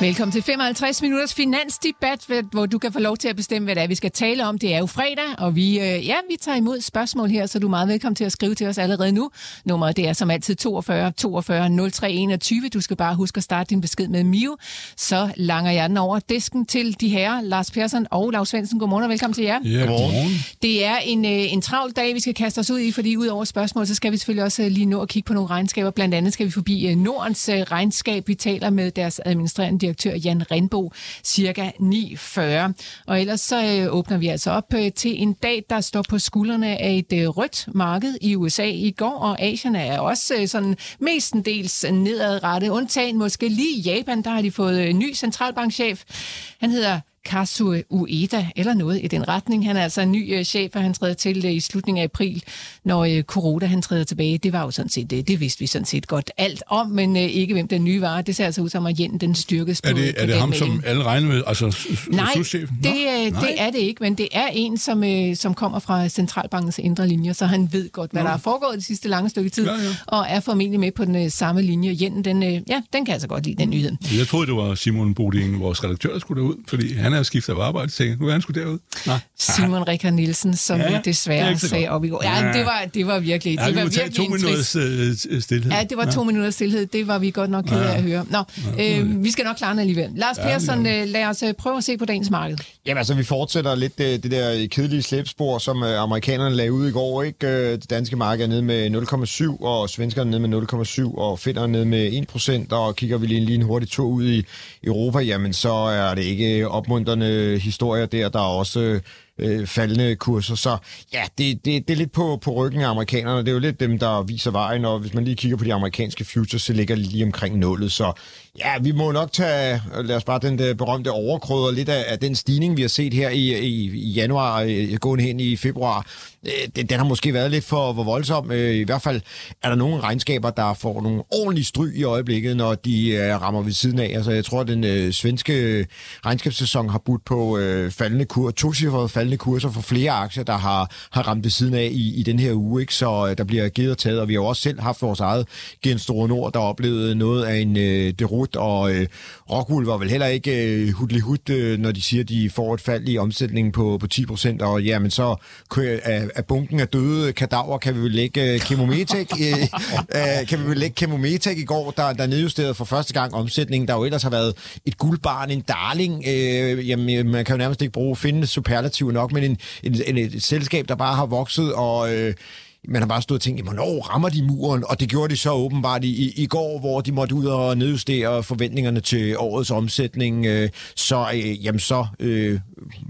Velkommen til 55 minutters finansdebat, hvor du kan få lov til at bestemme, hvad det er, vi skal tale om. Det er jo fredag, og vi, øh, ja, vi tager imod spørgsmål her, så du er meget velkommen til at skrive til os allerede nu. Nummeret det er som altid 42 42 03 21. Du skal bare huske at starte din besked med Mio. Så langer jeg den over disken til de her, Lars Persson og Lars Svendsen. Godmorgen og velkommen til jer. Ja, godmorgen. Det er en, øh, en travl dag, vi skal kaste os ud i, fordi ud over spørgsmål, så skal vi selvfølgelig også øh, lige nå at kigge på nogle regnskaber. Blandt andet skal vi forbi øh, Nordens øh, regnskab. Vi taler med deres administrerende direktør Jan Renbo, cirka 9.40. Og ellers så øh, åbner vi altså op øh, til en dag, der står på skuldrene af et øh, rødt marked i USA i går, og Asien er også sådan mestendels nedadrettet. Undtagen måske lige Japan, der har de fået ny centralbankchef. Han hedder Kazu Ueda, eller noget i den retning. Han er altså en ny uh, chef, og han træder til uh, i slutningen af april, når uh, Corona han træder tilbage. Det var jo sådan set, det vidste vi sådan set godt alt om, men ikke hvem den nye var. Det ser altså ud som, at Jen den styrkes Er det, på er det ham, som alle regner med? Altså Nej, det, øh, det er det ikke, men det er en, som, øh, som kommer fra Centralbankens indre linjer, så han ved godt, hvad Nå. der er foregået det sidste lange stykke tid, Ja, ja. og er formentlig med på den øh, samme linje. Jen, den, øh, ja, den kan altså godt lide, den nyhed. Jeg troede, det var Simon Boding, vores redaktør, der skulle derud, fordi han er skiftet af arbejde. Så tænkte, nu er han skulle derud. Nej. Simon Rikard Nielsen, som Ja, ja, det er desværre sagde op i går. Ja, Ja. det var, det var virkelig, Ja, det vi var virkelig to en minutters øh, stillhed. Ja, det var to minutters stillhed. Det var vi godt nok kede af at høre. Nå, øh, vi skal nok klare den alligevel. Lars Ja, vi Persson, øh, lad os øh, prøve at se på dagens marked. Jamen altså, vi fortsætter lidt øh, det der kedelige slæbspor, som øh, amerikanerne lagde ud i går. ikke? Det danske marked er nede med 0,7, og svenskerne nede med 0,7, og finnerne nede med 1%, og kigger vi lige, lige en hurtig tur ud i Europa, jamen så er det ikke opmuntrende historier der. Der er også øh, øh, faldende kurser. Så ja, det, det, det er lidt på, på ryggen af amerikanerne. Det er jo lidt dem, der viser vejen, og hvis man lige kigger på de amerikanske futures, så ligger de lige omkring nullet. Så ja, vi må nok tage, lad os bare den der berømte overkrydder lidt af, af den stigning, vi har set her i, i, i januar, øh, gående hen i februar. Øh, den, den har måske været lidt for, for voldsom. Øh, I hvert fald er der nogle regnskaber, der får nogle ordentlige stry i øjeblikket, når de rammer ved siden af. Altså, jeg tror, at den øh, svenske regnskabssæson har budt på øh, faldende kur, to faldende kurser for flere aktier, der har, har ramt ved siden af i, i den her uge. Ikke? Så øh, der bliver givet og taget, og vi har jo også selv haft vores eget Gen Store Nord, der oplevede noget af en øh, derut, og øh, Rockwool var vel heller ikke øh, hudlig hud, øh, når de siger, at de får et fald i omsætningen på, på 10 procent, og jamen så kø- af, af bunken af døde kadaver kan vi vel lægge øh, Chemometec, øh, øh, kan vi vel lægge Chemometec i går, der, der nedjusterede for første gang omsætningen, der jo ellers har været et guldbarn, en darling, øh, jamen man kan jo nærmest ikke bruge finde superlativ nok, men en, en, en, et selskab, der bare har vokset, og øh, man har bare stået og tænkt, hvornår rammer de muren? Og det gjorde de så åbenbart i, i, i går, hvor de måtte ud og nedjustere forventningerne til årets omsætning. Øh, så, øh, jamen, så øh,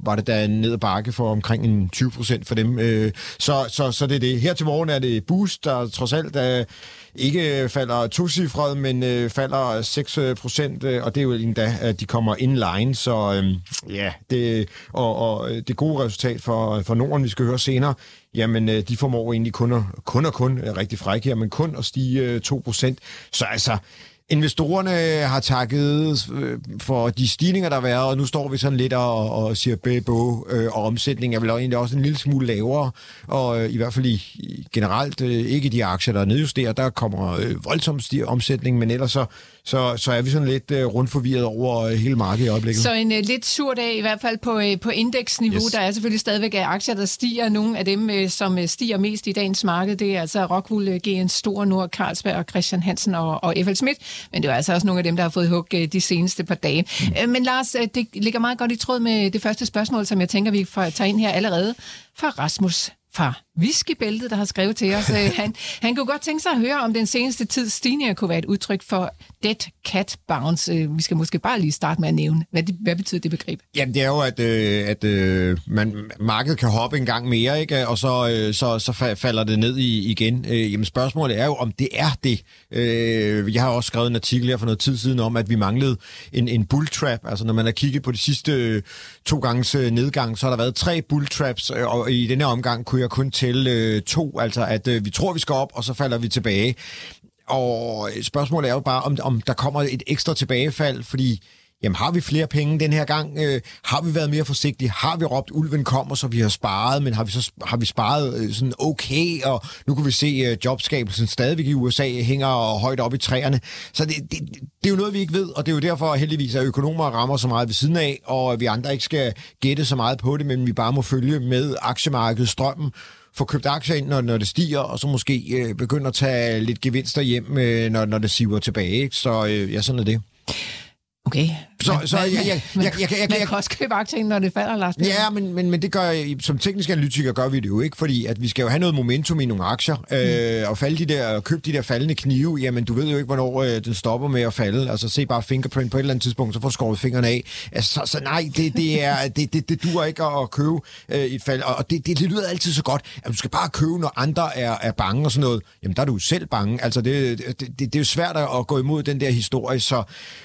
var det da ned ad bakke for omkring en 20 procent for dem. Øh, så, så, så det er det. Her til morgen er det Boost, der trods alt er ikke falder tocifret, men øh, falder 6 procent, øh, og det er jo endda, at de kommer inline, så øh, ja, det, og, og øh, det gode resultat for, for Norden, vi skal høre senere, jamen øh, de formår egentlig kun og kun, og kun øh, rigtig fræk her, men kun at stige øh, 2%. Så altså, Investorerne har takket for de stigninger, der har været, og nu står vi sådan lidt og, og siger bæbo, øh, og omsætningen er vel egentlig også en lille smule lavere, og øh, i hvert fald i, generelt øh, ikke de aktier, der er nedjusterer, der kommer øh, voldsom omsætning, men ellers så, så, så er vi sådan lidt øh, rundt forvirret over øh, hele markedet i øjeblikket. Så en uh, lidt sur dag, i hvert fald på, uh, på indeksniveau. Yes. Der er selvfølgelig stadigvæk uh, aktier, der stiger. Nogle af dem, uh, som uh, stiger mest i dagens marked, det er altså Rockwool, uh, GN Stor, Nord, Carlsberg og Christian Hansen og, og F.L. Schmidt. Men det er altså også nogle af dem, der har fået hug uh, de seneste par dage. Mm. Uh, men Lars, uh, det ligger meget godt i tråd med det første spørgsmål, som jeg tænker, vi får tage ind her allerede fra Rasmus fra Whiskybæltet, der har skrevet til os. Øh, han, han kunne godt tænke sig at høre, om den seneste tids stigninger kunne være et udtryk for dead cat bounce. Øh, vi skal måske bare lige starte med at nævne, hvad, det, hvad betyder det begreb? Jamen, det er jo, at, øh, at øh, man, markedet kan hoppe en gang mere, ikke? og så, øh, så, så falder det ned i, igen. Øh, jamen, spørgsmålet er jo, om det er det. Øh, jeg har også skrevet en artikel her for noget tid siden om, at vi manglede en, en bull trap. Altså, når man har kigget på de sidste øh, to gange øh, nedgang, så har der været tre bull traps, øh, og i denne omgang kunne jeg kun kun til øh, to, altså at øh, vi tror, vi skal op, og så falder vi tilbage. Og spørgsmålet er jo bare, om, om der kommer et ekstra tilbagefald, fordi jamen har vi flere penge den her gang? Øh, har vi været mere forsigtige? Har vi råbt, ulven kommer, så vi har sparet, men har vi så har vi sparet øh, sådan okay, og nu kan vi se øh, jobskabelsen stadigvæk i USA hænger højt op i træerne. Så det, det, det er jo noget, vi ikke ved, og det er jo derfor heldigvis, at økonomer rammer så meget ved siden af, og vi andre ikke skal gætte så meget på det, men vi bare må følge med aktiemarkedet, strømmen, få købt aktier ind, når, når det stiger, og så måske øh, begynde at tage lidt gevinster hjem, øh, når, når det siver tilbage. Ikke? Så øh, ja, sådan er det. Okay. Så, Men- så men- jeg, jeg, jeg, jeg, jeg, jeg, Man jeg, kan også købe aktier, når det falder, Lars. Ja, men, men, men det gør jeg, som teknisk analytiker gør vi det jo ikke, fordi at vi skal jo have noget momentum i nogle aktier, øh, og falde de der, købe de der faldende knive, jamen du ved jo ikke, hvornår øh, den stopper med at falde. Altså se bare fingerprint på et eller andet tidspunkt, så får du skåret fingrene af. Altså, så, så nej, det, det, er, det, det, det duer ikke at, købe øh, et fald, og det, det, det lyder altid så godt, at du skal bare købe, når andre er, er bange og sådan noget. Jamen der er du selv bange. Altså det, det, det, det er jo svært at gå imod den der historie, så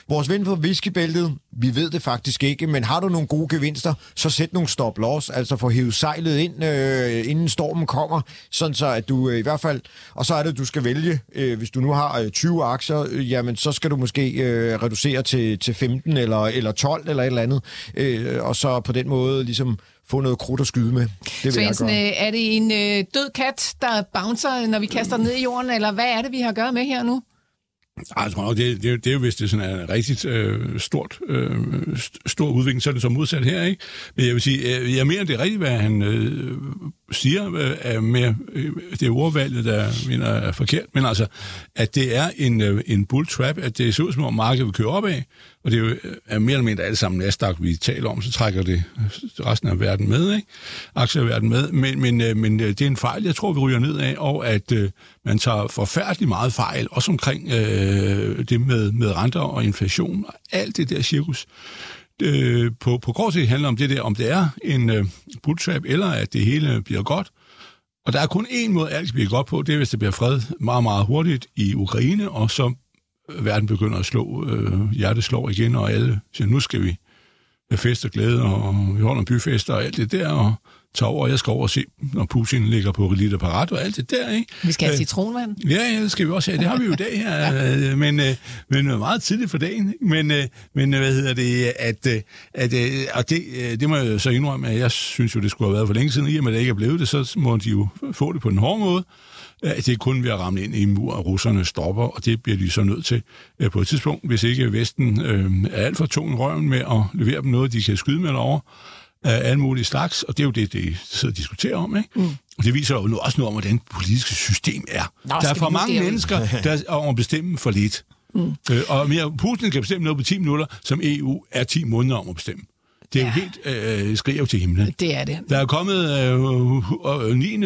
vores ven på whiskybæltet, vi ved det faktisk ikke, men har du nogle gode gevinster, så sæt nogle stop-loss, altså få hævet sejlet ind, øh, inden stormen kommer, sådan så at du øh, i hvert fald, og så er det, du skal vælge, øh, hvis du nu har øh, 20 aktier, øh, jamen så skal du måske øh, reducere til, til 15 eller, eller 12 eller et eller andet, øh, og så på den måde ligesom få noget krudt at skyde med. Det vil Svendsen, jeg gøre. øh, er det en øh, død kat, der bouncer, når vi kaster den ned i jorden, eller hvad er det, vi har at gøre med her nu? Ej, Jeg tror nok, det, det, det er jo, hvis det sådan er en rigtig øh, stort, øh, st- stor udvikling, så er det så modsat her, ikke? Men jeg vil sige, øh, jeg mener, det er rigtigt, hvad han øh, siger øh, er med øh, det ordvalget, der mener er forkert, men altså, at det er en, øh, en bull trap, at det ser ud som om markedet vil køre opad, og det er jo øh, er mere eller mindre alle sammen Nasdaq, vi taler om, så trækker det resten af verden med, ikke? Aktieverden med, men, men, øh, men øh, det er en fejl, jeg tror, vi ryger ned af, og at øh, man tager forfærdelig meget fejl, også omkring øh, det med, med renter og inflation, og alt det der cirkus. Øh, på, på kort sigt handler om det der, om det er en øh, bootstrap, eller at det hele bliver godt. Og der er kun én måde, alt bliver godt på, det er, hvis det bliver fred meget, meget hurtigt i Ukraine, og så øh, verden begynder at slå, øh, hjertet slår igen, og alle siger, nu skal vi have fest og glæde, og vi holder byfester og alt det der, og tager over, og jeg skal over og se, når Putin ligger på Relita Parat og alt det der, ikke? Vi skal have Øh, citronvand. Ja, ja, det skal vi også have. Det har vi jo i dag her, øh, men, øh, men meget tidligt for dagen. Men, men hvad hedder det, at, at og det, det må jeg så indrømme, at jeg synes jo, det skulle have været for længe siden, i og med at det ikke er blevet det, så må de jo få det på den hårde måde. At det er kun ved at ramme ind i en mur, og russerne stopper, og det bliver de så nødt til på et tidspunkt, hvis ikke Vesten øh, er alt for tung røven med at levere dem noget, de kan skyde med derovre af alle mulige slags, og det er jo det, de sidder og diskuterer om, ikke? Mm. Og det viser jo nu også noget om, hvordan det politiske system er. Nå, der er for mange mennesker, der er om at bestemme for lidt. Mm. Øh, og mere, Putin kan bestemme noget på 10 minutter, som EU er 10 måneder om at bestemme. Det er ja. jo helt øh, skriger jo til himlen. Det er det. Der er kommet øh, øh, 9.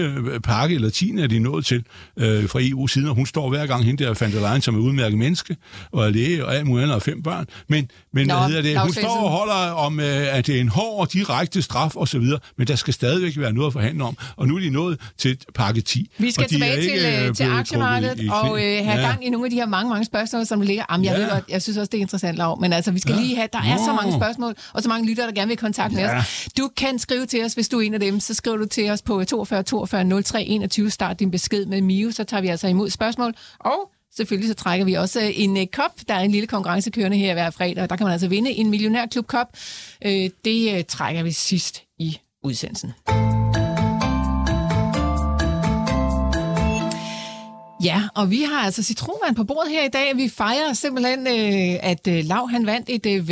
pakke, eller 10. er de nået til øh, fra EU siden, og hun står hver gang hende der Van der Leyen, som er udmærket menneske, og er læge, og alt muligt andet, og fem børn. Men, men Nå, hvad hedder det? Hun står og holder om, øh, at det er en hård og direkte straf osv., men der skal stadigvæk være noget at forhandle om, og nu er de nået til pakke 10. Vi skal og tilbage til, øh, øh, til aktiemarkedet og øh, have Ja. gang i nogle af de her mange, mange spørgsmål, som ligger. Jamen, jeg, Ja. ved godt, jeg synes også, det er interessant, Lav, men altså, vi skal Ja. lige have, der er så mange spørgsmål, og så mange lyttere, der gerne vil i kontakt med Ja. os. Du kan skrive til os, hvis du er en af dem, så skriver du til os på 42 42 03 21, start din besked med Mio, så tager vi altså imod spørgsmål, og Selvfølgelig så trækker vi også øh, en øh, kop. Der er en lille konkurrence kørende her hver fredag, og der kan man altså vinde en millionærklub kop. Øh, det øh, trækker vi sidst i udsendelsen. Ja, og vi har altså citronvand på bordet her i dag. Vi fejrer simpelthen, øh, at øh, Lav han vandt et øh,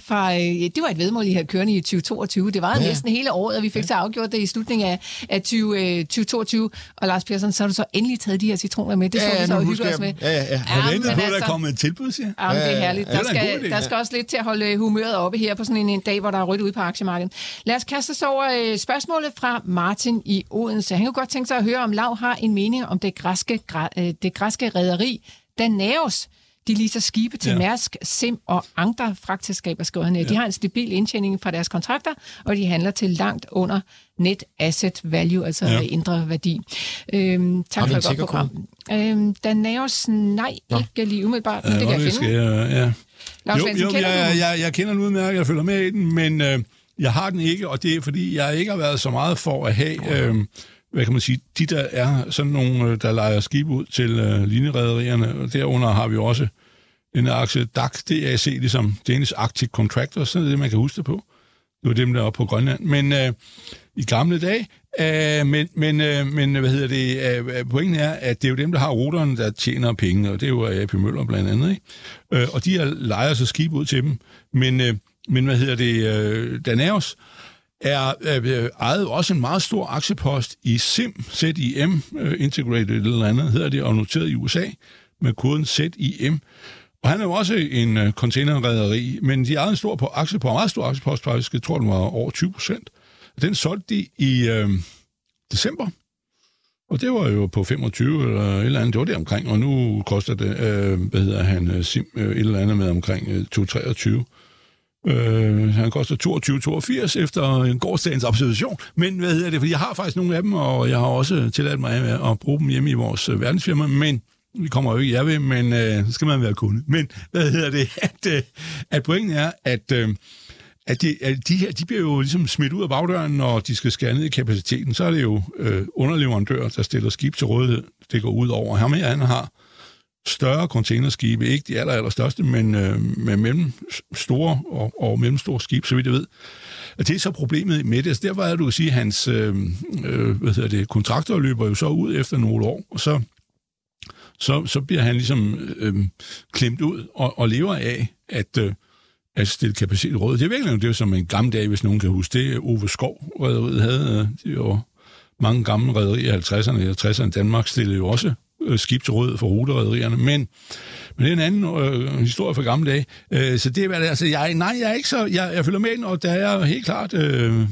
fra... Øh, det var et vedmål, I havde kørende i 2022. Det var ja. næsten hele året, og vi fik så afgjort det i slutningen af, af 20, øh, 2022. Og Lars Persson, så har du så endelig taget de her citroner med. Det står Ja, vi så og hygger os med. Ja, ja, ja. Jeg Ja, venter men på, at der altså- kommer et tilbud, siger. Jamen, det er herligt. ja. Der er skal, idé, der ja. skal også lidt til at holde humøret oppe her på sådan en, en dag, hvor der er rødt ude på aktiemarkedet. Lad os kaste os over øh, spørgsmålet fra Martin i Odense. Han kunne godt tænke sig at høre, om Lav har en mening om det græske, øh, det græske rederi Danaos. De leaser skibe til Ja. ja. Mærsk, Sim og andre fragtselskaber, skriver han. Ja. De har en stabil indtjening fra deres kontrakter, og de handler til langt under net asset value, altså Ja. ja. indre værdi. Øhm, tak Har for et godt program. Øhm, Danaos, nej, ikke lige umiddelbart, men det kan jeg finde. jeg, ja. Lars Jo, Svendsen, jo kender du jeg, den? jeg, jeg kender den udmærket, jeg følger med i den, men øh, jeg har den ikke, og det er fordi, jeg ikke har været så meget for at have øh, hvad kan man sige, de der er sådan nogle, øh, der leger skib ud til øh, linjerederierne, og derunder har vi også en aktie DAC, DAC, ligesom Danish Arctic Contractors, sådan er det, man kan huske det på. Det var dem, der var på Grønland. Men øh, i gamle dage, øh, men, men, øh, men hvad hedder det, øh, øh pointen er, at det er jo dem, der har ruterne, der tjener penge, og det er jo AP Møller blandt andet, ikke? Øh, og de leger så skib ud til dem. Men, øh, men hvad hedder det, øh, Danaos er øh, ejet også en meget stor aktiepost i SIM, ZIM, øh, Integrated eller andet hedder det, og noteret i USA med koden ZIM. Og han er jo også en øh, containerrederi, men de ejede en stor på aktie på en meget stor aktiepost faktisk, jeg tror, den var over 20 procent. Den solgte de i øh, december, og det var jo på 25 eller et eller andet, det var det omkring, og nu koster det, øh, hvad hedder han, øh, Sim, øh, et eller andet med omkring øh, 223. Øh, han koster 22,82 efter en gårdsdagens observation. Men hvad hedder det? Fordi jeg har faktisk nogle af dem, og jeg har også tilladt mig at bruge dem hjemme i vores øh, verdensfirma, men vi kommer jo ikke jeg ved, men øh, skal man være kunde. Men hvad hedder det? At, øh, at pointen er, at, øh, at, de, at de her, de bliver jo ligesom smidt ud af bagdøren, når de skal skære ned i kapaciteten. Så er det jo øh, underleverandører, der stiller skib til rådighed. Det går ud over ham, han har større containerskibe, ikke de aller, aller største, men øh, med mellem store og, og mellemstore skibe, så vidt jeg ved. Og det er så problemet med det. Altså, derfor er du kan sige, at hans øh, øh, hvad hedder det, kontrakter løber jo så ud efter nogle år, og så, så, så bliver han ligesom øh, klemt ud og, og lever af at, øh, at stille kapacitet råd. Det er virkelig det, som en gammel dag, hvis nogen kan huske det, Ove Skov rederiet havde. Øh, det var mange gamle rederier i 50'erne og 60'erne. Danmark stillede jo også øh, skib til råd for ruterederierne, men, men det er en anden øh, historie fra gamle dage. Øh, så det er, altså, jeg, nej, jeg er ikke så, jeg, jeg følger med, og der er helt klart øh, øh,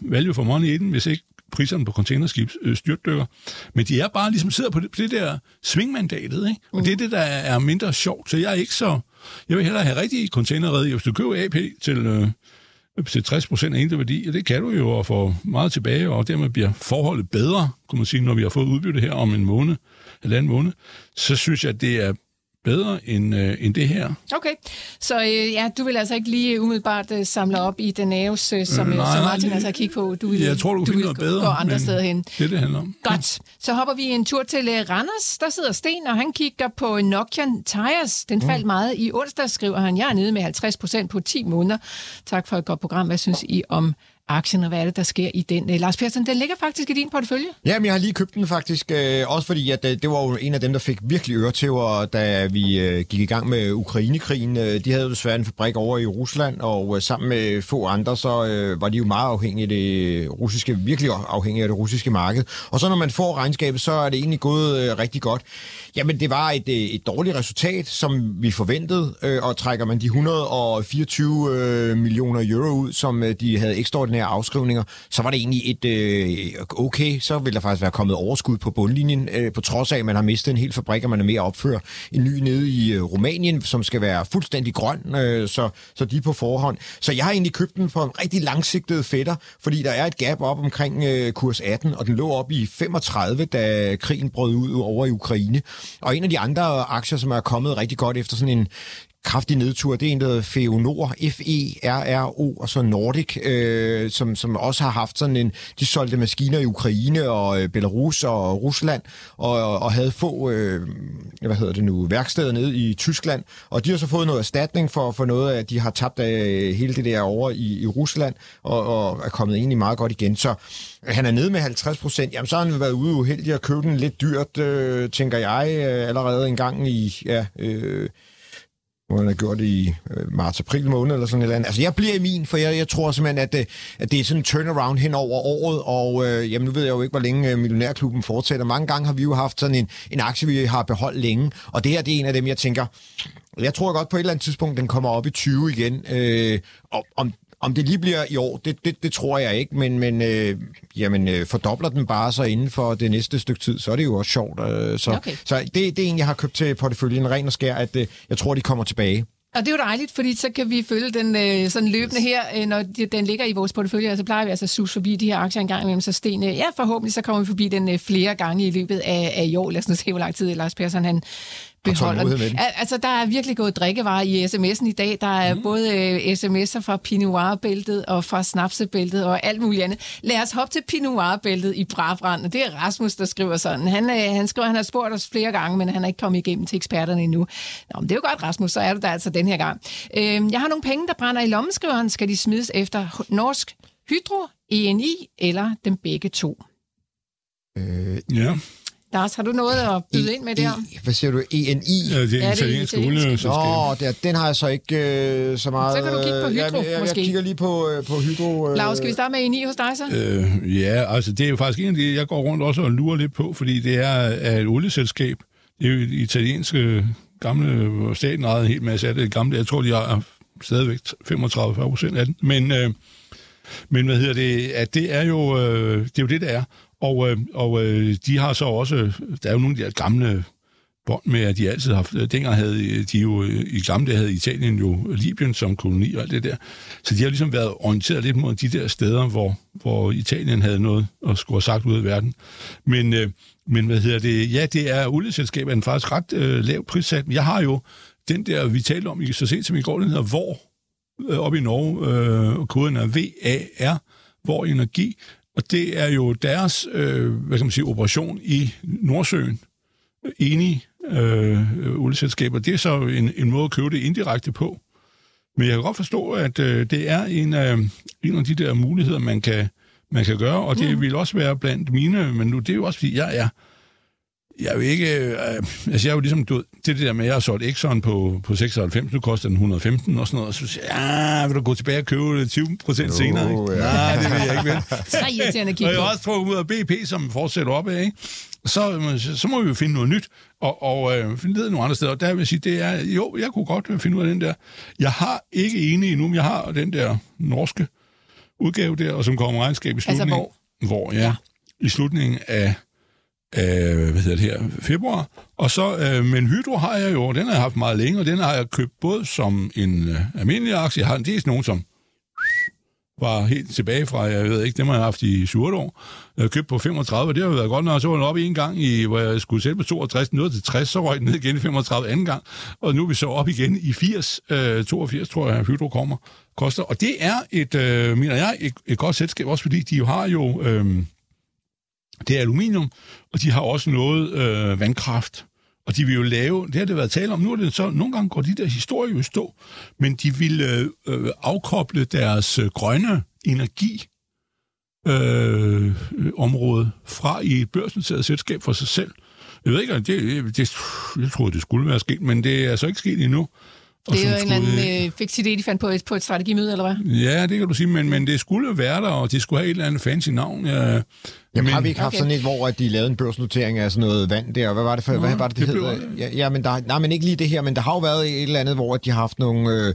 value for money i den, hvis ikke priserne på containerskib øh, styrtdykker. Men de er bare ligesom sidder på det, på det der svingmandatet, ikke? Og mm. det er det, der er mindre sjovt. Så jeg er ikke så... Jeg vil hellere have rigtige containerrederier. Hvis du køber AP til... Øh, til 60 procent af værdi, og det kan du jo og få meget tilbage, og dermed bliver forholdet bedre, kunne man sige, når vi har fået udbytte her om en måned, eller en måned, så synes jeg, at det er bedre end, øh, end det her. Okay, så øh, ja, du vil altså ikke lige umiddelbart øh, samle op i den øh, som, øh, som Martin altså har kigget på. Du vil, jeg tror, du, du vil noget bedre, gå andre steder hen. Det det, handler om. Godt, så hopper vi en tur til øh, Randers. Der sidder Sten, og han kigger på Nokian Tires. Den faldt mm. meget i onsdag, skriver han. Jeg er nede med 50 procent på 10 måneder. Tak for et godt program. Hvad synes I om aktien, og hvad er det, der sker i den? Øh, Lars Persson, den ligger faktisk i din portefølje. Ja, men jeg har lige købt den faktisk, øh, også fordi at, øh, det var jo en af dem, der fik virkelig øretæver, da vi gik i gang med Ukrainekrigen. De havde jo desværre en fabrik over i Rusland, og sammen med få andre, så var de jo meget afhængige af det russiske, virkelig afhængige af det russiske marked. Og så når man får regnskabet, så er det egentlig gået rigtig godt. Jamen, det var et, et dårligt resultat, som vi forventede, og trækker man de 124 millioner euro ud, som de havde her afskrivninger, så var det egentlig et øh, okay, så ville der faktisk være kommet overskud på bundlinjen, øh, på trods af, at man har mistet en hel fabrik, og man er med at opføre en ny nede i øh, Rumænien, som skal være fuldstændig grøn, øh, så, så de er på forhånd. Så jeg har egentlig købt den på en rigtig langsigtet fætter, fordi der er et gap op omkring øh, kurs 18, og den lå op i 35, da krigen brød ud over i Ukraine. Og en af de andre aktier, som er kommet rigtig godt efter sådan en kraftig nedtur, det er en, der hedder Feonor, F-E-R-R-O, og så Nordic, øh, som, som også har haft sådan en, de solgte maskiner i Ukraine og øh, Belarus og Rusland, og, og havde få, øh, hvad hedder det nu, værksteder nede i Tyskland, og de har så fået noget erstatning for, for noget af, de har tabt af hele det der over i, i Rusland, og, og er kommet egentlig meget godt igen, så han er nede med 50 procent, jamen så har han været ude uheldig at købe den lidt dyrt, øh, tænker jeg, øh, allerede en gang i, ja, øh, hvor han har gjort det i øh, marts-april måned eller sådan et eller andet. Altså, jeg bliver i min, for jeg, jeg tror simpelthen, at, det, at det er sådan en turnaround hen over året, og øh, jamen, nu ved jeg jo ikke, hvor længe øh, Millionærklubben fortsætter. Mange gange har vi jo haft sådan en, en aktie, vi har beholdt længe, og det her det er en af dem, jeg tænker, jeg tror godt på et eller andet tidspunkt, den kommer op i 20 igen. Øh, og om om det lige bliver i år, det, det, det tror jeg ikke, men, men øh, jamen, øh, fordobler den bare så inden for det næste stykke tid, så er det jo også sjovt. Øh, så okay. så det, det er en, jeg har købt til porteføljen, ren og skær, at øh, jeg tror, de kommer tilbage. Og det er jo dejligt, fordi så kan vi følge den øh, sådan løbende her, øh, når de, den ligger i vores portefølje, så plejer vi altså at sus forbi de her aktier en gang imellem, så Sten, øh, ja, forhåbentlig så kommer vi forbi den øh, flere gange i løbet af, af i år. Lad os nu se, hvor lang tid Lars Persson han beholder den. den. Al- Altså, der er virkelig gået drikkevarer i sms'en i dag. Der er mm. både øh, sms'er fra Pinoir-bæltet og fra Snapsebæltet og alt muligt andet. Lad os hoppe til Pinoir-bæltet i Brabrand, det er Rasmus, der skriver sådan. Han, øh, han skriver, at han har spurgt os flere gange, men han er ikke kommet igennem til eksperterne endnu. Nå, men det er jo godt, Rasmus, så er du der altså den her gang. Øh, jeg har nogle penge, der brænder i lommeskriveren. Skal de smides efter norsk Hydro, ENI eller dem begge to? Ja, Lars, har du noget at byde ind med der? E, hvad siger du? ENI? ja det er det ja, er italiensk. olieselskab. Nå, der, den har jeg så ikke øh, så meget... Så kan du kigge på øh, Hydro, jeg, jeg, jeg, måske. Jeg kigger lige på, øh, på Hydro. Øh, Lars, skal vi starte med ENI hos dig så? Øh, ja, altså det er jo faktisk en af de, jeg går rundt også og lurer lidt på, fordi det er, er et olieselskab. Det er jo et italienske gamle, hvor staten ejede en hel masse af det gamle. Jeg tror, de har stadigvæk 35 procent af den. Men, øh, men hvad hedder det? At det er jo øh, det, er jo det der er. Og, øh, og øh, de har så også, der er jo nogle af de her gamle bånd med, at de altid har haft, dengang havde øh, de jo, øh, i gamle dage havde Italien jo Libyen som koloni og alt det der. Så de har ligesom været orienteret lidt mod de der steder, hvor, hvor Italien havde noget at skulle have sagt ud af verden. Men, øh, men hvad hedder det? Ja, det er olieselskabet, er faktisk ret øh, lavt prissat. Jeg har jo den der, vi talte om i så sent som i går, den hedder Hvor, øh, oppe i Norge, øh, koden er VAR, Hvor Energi, og det er jo deres, øh, hvad kan man sige, operation i Nordsøen, enige øh, olieselskaber. Det er så en, en måde at købe det indirekte på. Men jeg kan godt forstå, at øh, det er en af, en af de der muligheder, man kan, man kan gøre, og det mm. vil også være blandt mine, men nu det er jo også, fordi jeg er jeg er jo ikke... Øh, altså, jeg er jo ligesom... Du, det der med, at jeg har solgt Exxon på, på 96, nu koster den 115 og sådan noget, og så siger jeg, ja, vil du gå tilbage og købe det 20 procent senere? Ikke? ja. Nej, det vil jeg ikke, vel? Så irriterende at Og kigge jeg har også trukket ud af BP, som fortsætter op af, ikke? Så, så, så må vi jo finde noget nyt, og, og øh, finde det nogle andre steder. Og der vil jeg sige, det er, jo, jeg kunne godt finde ud af den der. Jeg har ikke enig endnu, men jeg har den der norske udgave der, og som kommer regnskab i slutningen. hvor? Hvor, ja. I slutningen af, øh, hvad hedder det her, februar. Og så, øh, men Hydro har jeg jo, den har jeg haft meget længe, og den har jeg købt både som en øh, almindelig aktie. Jeg har en dels nogen, som var helt tilbage fra, jeg ved ikke, det har jeg haft i 7 år. Jeg har købt på 35, det har været godt, når jeg så den op en gang, i, hvor jeg skulle sælge på 62, nåede til 60, så røg den ned igen i 35 anden gang, og nu er vi så op igen i 80, øh, 82, tror jeg, Hydro kommer, koster. Og det er et, øh, mener jeg, et, et godt selskab, også fordi de jo har jo, øh, det er aluminium, og de har også noget øh, vandkraft. Og de vil jo lave, det har det været tale om, nu er det så, nogle gange går de der historier jo stå, men de vil øh, øh, afkoble deres øh, grønne energi øh, område fra i et børsnoteret selskab for sig selv. Jeg ved ikke, det, det, jeg troede, det skulle være sket, men det er så ikke sket endnu. Og Det er jo en eller skulle- anden øh, fix idé, de fandt på et, på et strategimøde, eller hvad? Ja, det kan du sige, men, men det skulle være der, og det skulle have et eller andet fancy navn. Ja. Jamen, Men- har vi ikke haft Okay. sådan et, hvor at de lavede en børsnotering af sådan noget vand der? Hvad var det for, hvad var det, det, det hed? blev- Ja, ja, men der, nej, men ikke lige det her, men der har jo været et eller andet, hvor de har haft nogle, øh,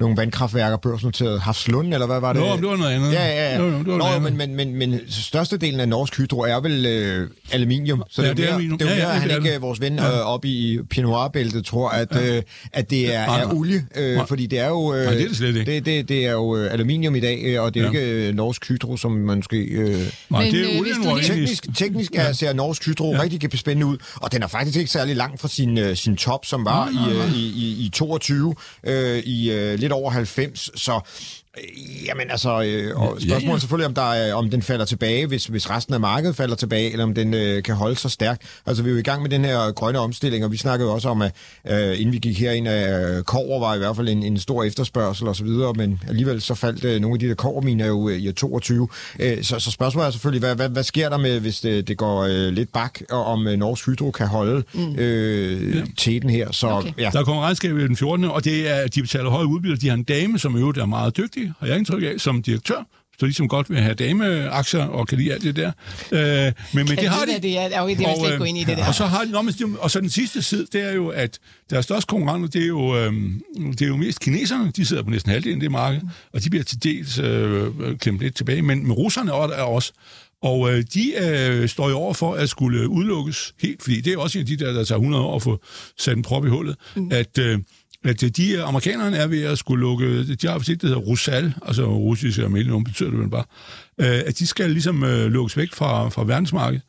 nogle vandkraftværker børsnoteret. Hafslund, eller hvad var det? Nå, det var noget andet. Ja, ja, ja. Det var Nå, andet. men, men, men, men størstedelen af Norsk Hydro er vel øh, aluminium. Så Ja, det, det er jo mere, det er jo Ja, ja, mere, det at han ikke, det. vores ven øh, oppe i Pinoir-bæltet, tror, at, øh, at det er, Nej, er olie. Øh, Nej. fordi det er jo... Øh, Nej, det er det slet ikke. Det, det, det er jo øh, aluminium i dag, øh, og det er jo Ja. ikke øh, Norsk Hydro, som man måske... Øh, Nej, det er hvis du lige- Teknisk, teknisk er, ser Norsk Hydro ja. rigtig spændende ud, og den er faktisk ikke særlig langt fra sin, øh, sin top, som var nej. I, øh, i, i, i 22, øh, i øh, lidt over 90, så jamen altså, øh, og Ja, spørgsmålet ja. er selvfølgelig, om, der er, om den falder tilbage, hvis, hvis resten af markedet falder tilbage, eller om den øh, kan holde sig stærkt. Altså, vi er jo i gang med den her grønne omstilling, og vi snakkede jo også om, at øh, inden vi gik herind, at øh, kover var i hvert fald en, en stor efterspørgsel og så videre, men alligevel så faldt øh, nogle af de der koverminer jo øh, i 22. Øh, så, så spørgsmålet er selvfølgelig, hvad, hvad, hvad sker der med, hvis det, det går øh, lidt bak, og om øh, Norsk Hydro kan holde mm. øh, ja. teten her. Så Okay. ja, Der kommer regnskab den 14. Og det er, de betaler høje udbytter. De har en dame, som øvrigt er meget dygtig, har jeg indtryk af, som direktør. Så ligesom godt vil have dameaktier og kan lide alt det der. Øh, men, men det har de. Det er, okay, det jeg slet ikke gå ind i det der. Og så har de, nå, men, og så den sidste side, det er jo, at deres største konkurrenter, det er jo, øhm, det er jo mest kineserne. De sidder på næsten halvdelen af det marked, og de bliver til dels øh, klemt lidt tilbage. Men, men russerne er er også. Og øh, de øh, står jo over for at skulle udelukkes helt, fordi det er også en af de der, der tager 100 år at få sat en prop i hullet, mm. at... Øh, at øh, de øh, amerikanerne er ved at skulle lukke, øh, de har et det hedder Rusal, altså russisk og mellemrum betyder det vel bare, øh, at de skal ligesom øh, lukkes væk fra, fra verdensmarkedet.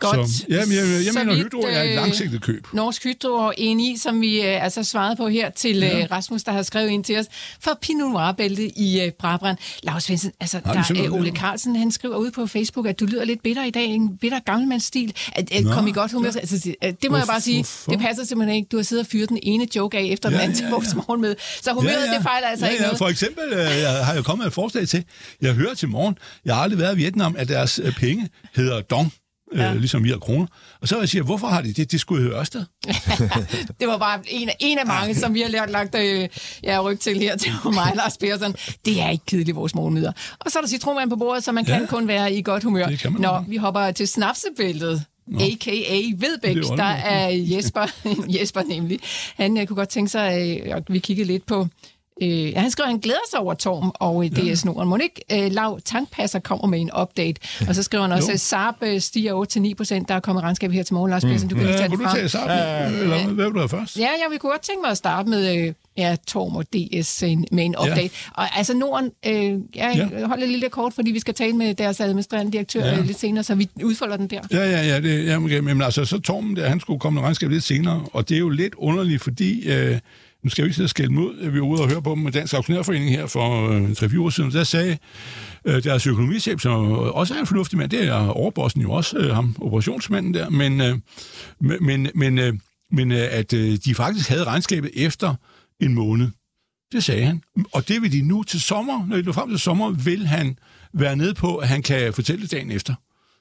Godt. Så, ja, men jeg, jeg Så mener, vidt, Hydro er et øh, langsigtet køb. Norsk Hydro og ENI, som vi øh, altså svarede på her til ja. øh, Rasmus, der har skrevet ind til os, for Pinot Noir-bælte i øh, Brabrand. Lars Svendsen, altså, de der, øh, noget Ole? Carlsen, han skriver ud på Facebook, at du lyder lidt bitter i dag, en bitter gammelmandsstil. At, at Nå, kom i godt humør. Altså, det, det må jeg bare sige, Hvorfor? det passer simpelthen ikke. Du har siddet og fyret den ene joke af efter den Ja, anden til ja, vores ja. morgenmøde. Så humøret, det fejler altså ja, ikke ja. noget. For eksempel øh, jeg har jeg kommet med et forslag til, jeg hører til morgen, jeg har aldrig været i Vietnam, at deres penge hedder dong, øh, ligesom vi har kroner. Og så vil jeg sige, hvorfor har de det? Det skulle jeg høre Ørsted. Det var bare en, af- en af mange, som vi har lært lagt øh, ja, ryg til her til mig, Lars Persson. Det er ikke kedeligt, vores morgenmøder. Og så er der citronvand på bordet, så man Ja. kan kun være i godt humør. Det Nå, vi hopper til snapsebæltet. A.k.a. Vedbæk, er der er Jesper, Jesper nemlig. Han øh, kunne godt tænke sig, øh, og vi kiggede lidt på, øh, ja, han skriver, at han glæder sig over Torm og øh, DS Norden. Må ikke øh, Lav Tankpasser kommer med en update. Og så skriver han også, at Saab øh, stiger 8-9 procent. Der er kommet regnskab her til morgen, Lars Persson. Du kan lige Ja, tage kunne det du frem. tage sammen? Eller hvad vil du først? Ja, jeg vil godt tænke mig at starte med øh, ja, Torm og DS en- med en update. Ja. Og altså Norden, øh, jeg Ja. ja. holder lidt kort, fordi vi skal tale med deres administrerende direktør Ja. ja. lidt senere, så vi udfolder den der. Ja, ja, ja. Det, ja men, men altså, så Torben, der, han skulle komme med regnskab lidt senere, og det er jo lidt underligt, fordi... Øh, nu skal vi ikke sidde og skælde dem. Vi var ude og høre på dem med Dansk Aktionærforening her for øh, 3-4 år siden. Der sagde øh, deres økonomichef, som også er en fornuftig mand, det er overbossen jo også, øh, ham, operationsmanden der, men, øh, men, men, øh, men øh, at øh, de faktisk havde regnskabet efter en måned. Det sagde han. Og det vil de nu til sommer, når de når frem til sommer, vil han være nede på, at han kan fortælle dagen efter.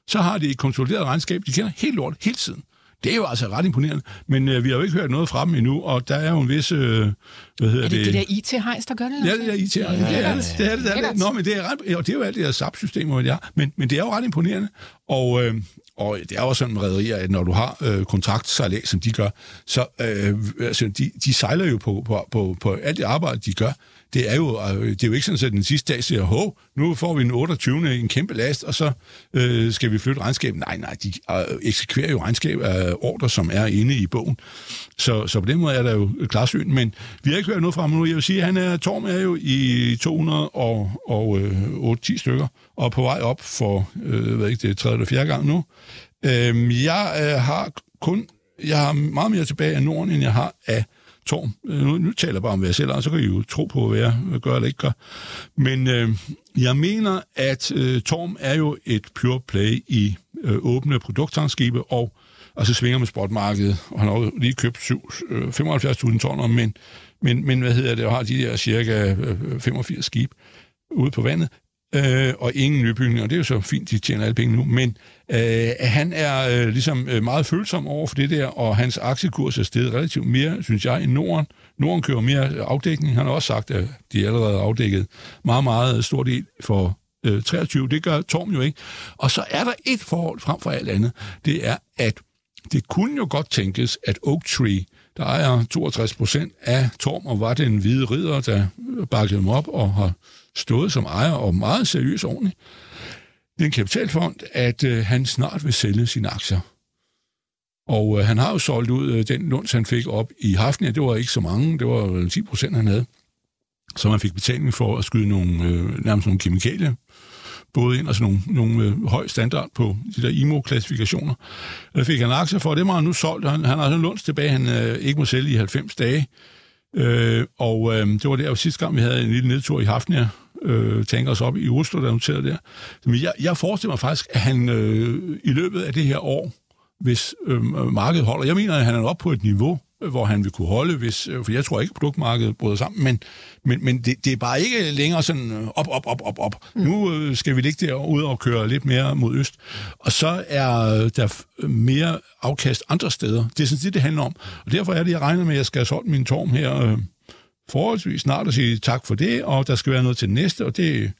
Så har de et konsolideret regnskab, de kender helt lort hele tiden. Det er jo altså ret imponerende, men øh, vi har jo ikke hørt noget fra dem endnu, og der er jo en vis, øh, hvad hedder Er det det der IT-hejs, der gør det? Ja, det er IT. Ja, det er det. Det er det. det, er det. Nå, men det er, ret, og det er jo alt det der SAP-systemer, det er. Men, men det er jo ret imponerende. Og, øh, og det er jo sådan med rederier, at når du har øh, kontraktsejlads, som de gør, så øh, altså, de, de sejler jo på, på, på, på alt det arbejde, de gør. Det er jo, øh, det er jo ikke sådan, at den sidste dag siger, hov, nu får vi en 28. en kæmpe last, og så øh, skal vi flytte regnskabet. Nej, nej, de øh, eksekverer jo regnskab af ordre, som er inde i bogen. Så, så på den måde er der jo et klarsyn. Men vi har ikke hørt noget fra ham nu. Jeg vil sige, at han er, Torm er jo i 208 øh, stykker, og på vej op for, øh, ved ikke, det er tredje eller fjerde gang nu. Øh, jeg øh, har kun, jeg har meget mere tilbage af Norden, end jeg har af Torm. Øh, nu, nu taler jeg bare om, hvad jeg selv har, så kan I jo tro på, hvad jeg gør eller ikke gør. Men øh, jeg mener, at øh, Torm er jo et pure play i øh, åbne produkttankskibe, og og så svinger med spotmarkedet, og han har jo lige købt øh, 75.000 tonner, men, men, men hvad hedder det, og har de der cirka øh, 85 skib ude på vandet, øh, og ingen nybygning, og det er jo så fint, de tjener alle penge nu, men øh, han er øh, ligesom øh, meget følsom over for det der, og hans aktiekurs er steget relativt mere, synes jeg, end Norden. Norden kører mere øh, afdækning, han har også sagt, at de er allerede afdækket meget, meget øh, stor del for øh, 23, det gør Torm jo ikke. Og så er der et forhold frem for alt andet, det er, at det kunne jo godt tænkes, at Oak Tree, der ejer 62 procent af Torm, og var den hvide ridder, der bakkede dem op og har stået som ejer og meget seriøs ordentligt, det er en kapitalfond, at øh, han snart vil sælge sine aktier. Og øh, han har jo solgt ud øh, den lunds, han fik op i Hafnia. Det var ikke så mange, det var 10 procent, han havde. Så man fik betaling for at skyde nogle, øh, nærmest nogle kemikalier både ind, og sådan nogle, nogle øh, høj standard på de der IMO-klassifikationer. Der øh, fik han aktier for, det var han nu solgt. Han, han har sådan lunds tilbage, han øh, ikke må sælge i 90 dage. Øh, og øh, det var der jo sidste gang, vi havde en lille nedtur i Hafnia, øh, tænker os op i Oslo, der noterede der. Men jeg, jeg forestiller mig faktisk, at han øh, i løbet af det her år, hvis øh, markedet holder, jeg mener, at han er oppe på et niveau, hvor han vil kunne holde, hvis, øh, for jeg tror ikke, at produktmarkedet bryder sammen, men, men, men det, det er bare ikke længere sådan øh, op, op, op, op, op. Mm. Nu øh, skal vi ligge derude og køre lidt mere mod øst. Og så er der mere afkast andre steder. Det er sådan det, det handler om. Og derfor er det, jeg regner med, at jeg skal have solgt min torm her øh, forholdsvis snart og sige tak for det, og der skal være noget til næste, og det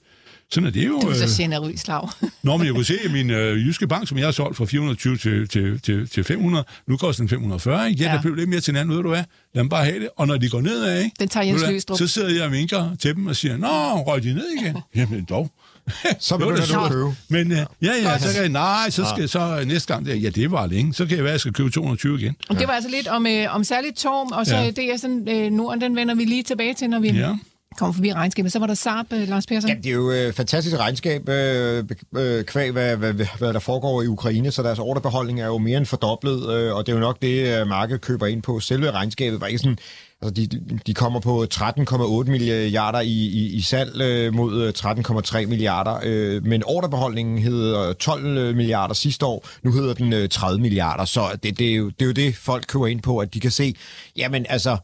sådan er det jo. Du er øh, så generøs, Lav. Nå, men jeg kunne se, at min øh, jyske bank, som jeg har solgt fra 420 til, til, til, til 500, nu koster den 540, ikke? Ja, Ja. der blev lidt mere til hinanden, ved du hvad? Lad dem bare have det. Og når de går nedad, ikke? Den tager Jens? Løgstrup. Så sidder jeg og vinker til dem og siger, Nå, røg de ned igen? Jamen dog. Så da du at sjovt. købe. Men øh, ja, ja, så kan jeg, nej, så skal så næste gang, ja, det var længe. Så kan jeg være, at jeg skal købe 220 igen. Og det var altså lidt om, øh, om særligt Torm, og så ja. det er sådan, øh, Norden, den vender vi lige tilbage til, når vi Ja kommer forbi regnskabet. Så var der Saab, øh, Lars Persson. Ja, det er jo et øh, fantastisk regnskab, øh, øh, kvæg, hvad, hvad, hvad der foregår i Ukraine, så deres ordrebeholdning er jo mere end fordoblet, øh, og det er jo nok det, øh, markedet køber ind på. Selve regnskabet var ikke sådan Altså, de, de kommer på 13,8 milliarder i, i, i salg øh, mod øh, 13,3 milliarder, øh, men ordrebeholdningen hedder 12 øh, milliarder sidste år, nu hedder den øh, 30 milliarder, så det, det, er jo, det er jo det, folk køber ind på, at de kan se, jamen altså,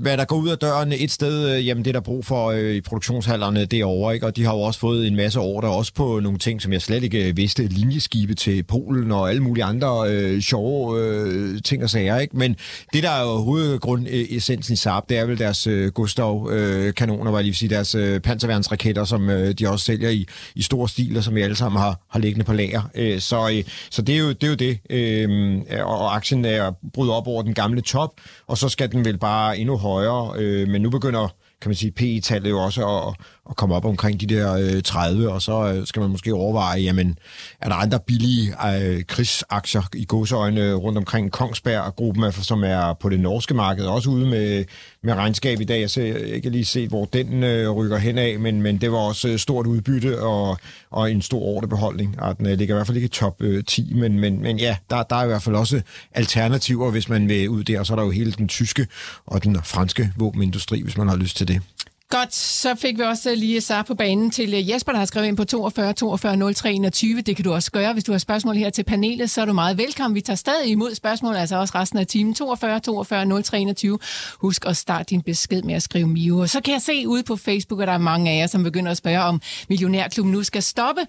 hvad der går ud af døren et sted, øh, jamen det er der brug for øh, i produktionshallerne derovre, ikke? og de har jo også fået en masse ordre, også på nogle ting, som jeg slet ikke øh, vidste, linjeskibe til Polen og alle mulige andre øh, sjove øh, ting og sager. Ikke? Men det, der er jo hovedgrund essensen i Saab, det er vel deres øh, Gustav-kanoner, øh, var jeg lige sige, deres øh, panserværnsraketter, som øh, de også sælger i, i stor stil, og som vi alle sammen har, har liggende på lager. Øh, så, øh, så det er jo det. Er jo det. Øh, og aktien er brudt op over den gamle top, og så skal den vel bare endnu højere højere, øh, men nu begynder kan man sige, PE-tallet jo også at, at komme op omkring de der øh, 30, og så øh, skal man måske overveje, jamen, er der andre billige øh, krigsaktier i godsøjne rundt omkring Kongsberg-gruppen, som er på det norske marked, også ude med, med regnskab i dag. Jeg ser ikke lige set, hvor den øh, rykker hen af, men, men det var også øh, stort udbytte og, og en stor ordrebeholdning. Og den øh, ligger i hvert fald ikke i top øh, 10, men, men, men ja, der, der er i hvert fald også alternativer, hvis man vil ud der, og så er der jo hele den tyske og den franske våbenindustri, hvis man har lyst til det. Godt, så fik vi også lige sat på banen til øh, Jesper, der har skrevet ind på 42 42 03 21. Det kan du også gøre, hvis du har spørgsmål her til panelet, så er du meget velkommen. Vi tager stadig imod spørgsmål, altså også resten af timen. 42 42 03 21. Husk at starte din besked med at skrive Mio. Og så kan jeg se ude på Facebook, at der er mange af jer, som begynder at spørge, om Millionærklubben nu skal stoppe.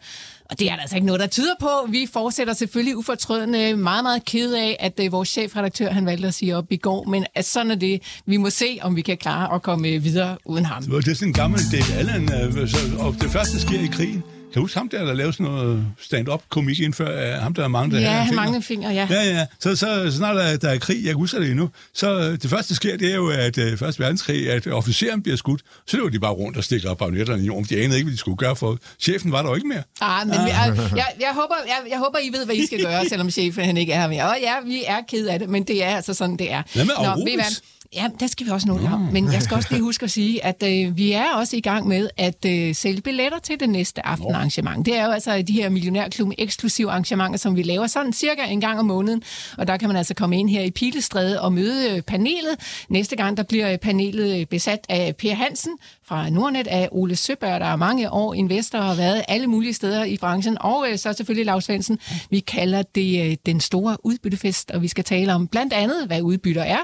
Og det er der altså ikke noget, der tyder på. Vi fortsætter selvfølgelig ufortrødende. Meget, meget ked af, at øh, vores chefredaktør han valgte at sige op i går. Men at sådan er det. Vi må se, om vi kan klare at komme øh, videre uden ham. Det er sådan en gammel Dave Allen, øh, og det første sker i krigen. Kan du huske ham der, der lavede sådan noget stand-up komik indfør? Ham der mange, der Ja, han mange fingre, ja. Ja, ja. Så, så snart der, der er krig, jeg kan huske det endnu, så øh, det første, der sker, det er jo, at uh, første verdenskrig, at officeren bliver skudt, så løber de bare rundt og stikker bagnetterne i jorden. De anede ikke, hvad de skulle gøre, for chefen var der jo ikke mere. Ah, men ah. Jeg, jeg, jeg, håber, jeg, jeg håber, I ved, hvad I skal gøre, selvom chefen han ikke er her mere. Og ja, vi er ked af det, men det er altså sådan, det er. Hvad med Nå, ved Ja, det skal vi også nå om. Men jeg skal også lige huske at sige, at øh, vi er også i gang med at øh, sælge billetter til det næste aftenarrangement. Det er jo altså de her millionærklubben eksklusive arrangementer, som vi laver sådan cirka en gang om måneden. Og der kan man altså komme ind her i Pilestræde og møde øh, panelet. Næste gang, der bliver panelet øh, besat af Per Hansen fra Nordnet, af Ole Søberg, der er mange år investor og har været alle mulige steder i branchen. Og øh, så selvfølgelig Lars Svendsen. Vi kalder det øh, den store udbyttefest, og vi skal tale om blandt andet, hvad udbytter er.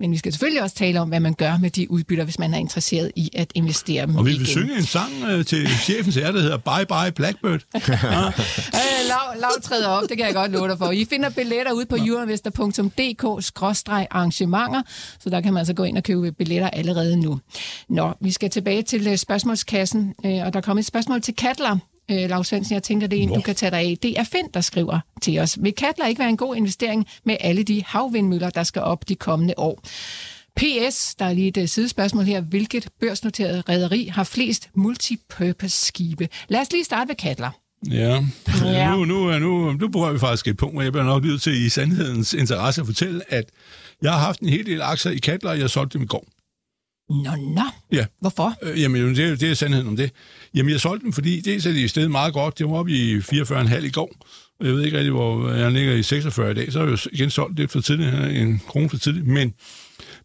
Men vi skal selvfølgelig også tale om, hvad man gør med de udbytter, hvis man er interesseret i at investere dem Og vi vil igen. synge en sang øh, til chefens ære, der hedder Bye Bye Blackbird. ja. øh, lav, lav træder op, det kan jeg godt love dig for. I finder billetter ud på euroinvestor.dk-arrangementer, så der kan man altså gå ind og købe billetter allerede nu. Nå, vi skal tilbage til øh, spørgsmålskassen, øh, og der kommer et spørgsmål til Katler øh, Lars Svendsen, jeg tænker, det er en, Nå. du kan tage dig af. Det er Finn, der skriver til os. Vil Katler ikke være en god investering med alle de havvindmøller, der skal op de kommende år? PS, der er lige et uh, sidespørgsmål her. Hvilket børsnoteret rederi har flest multipurpose-skibe? Lad os lige starte ved Katler. Ja, ja. Nu, nu, nu, nu bruger vi faktisk et punkt, hvor jeg bliver nok nødt til i sandhedens interesse at fortælle, at jeg har haft en hel del aktier i Katler, og jeg solgte dem i går. Nå, nå. Ja. Hvorfor? Øh, jamen, det, det er sandheden om det. Jamen, jeg solgte dem, fordi det er de i stedet meget godt. Det var oppe i 44,5 i går. Jeg ved ikke rigtig, hvor jeg ligger i 46 i dag. Så har jeg jo igen solgt det for tidligt, en krone for tidligt. Men,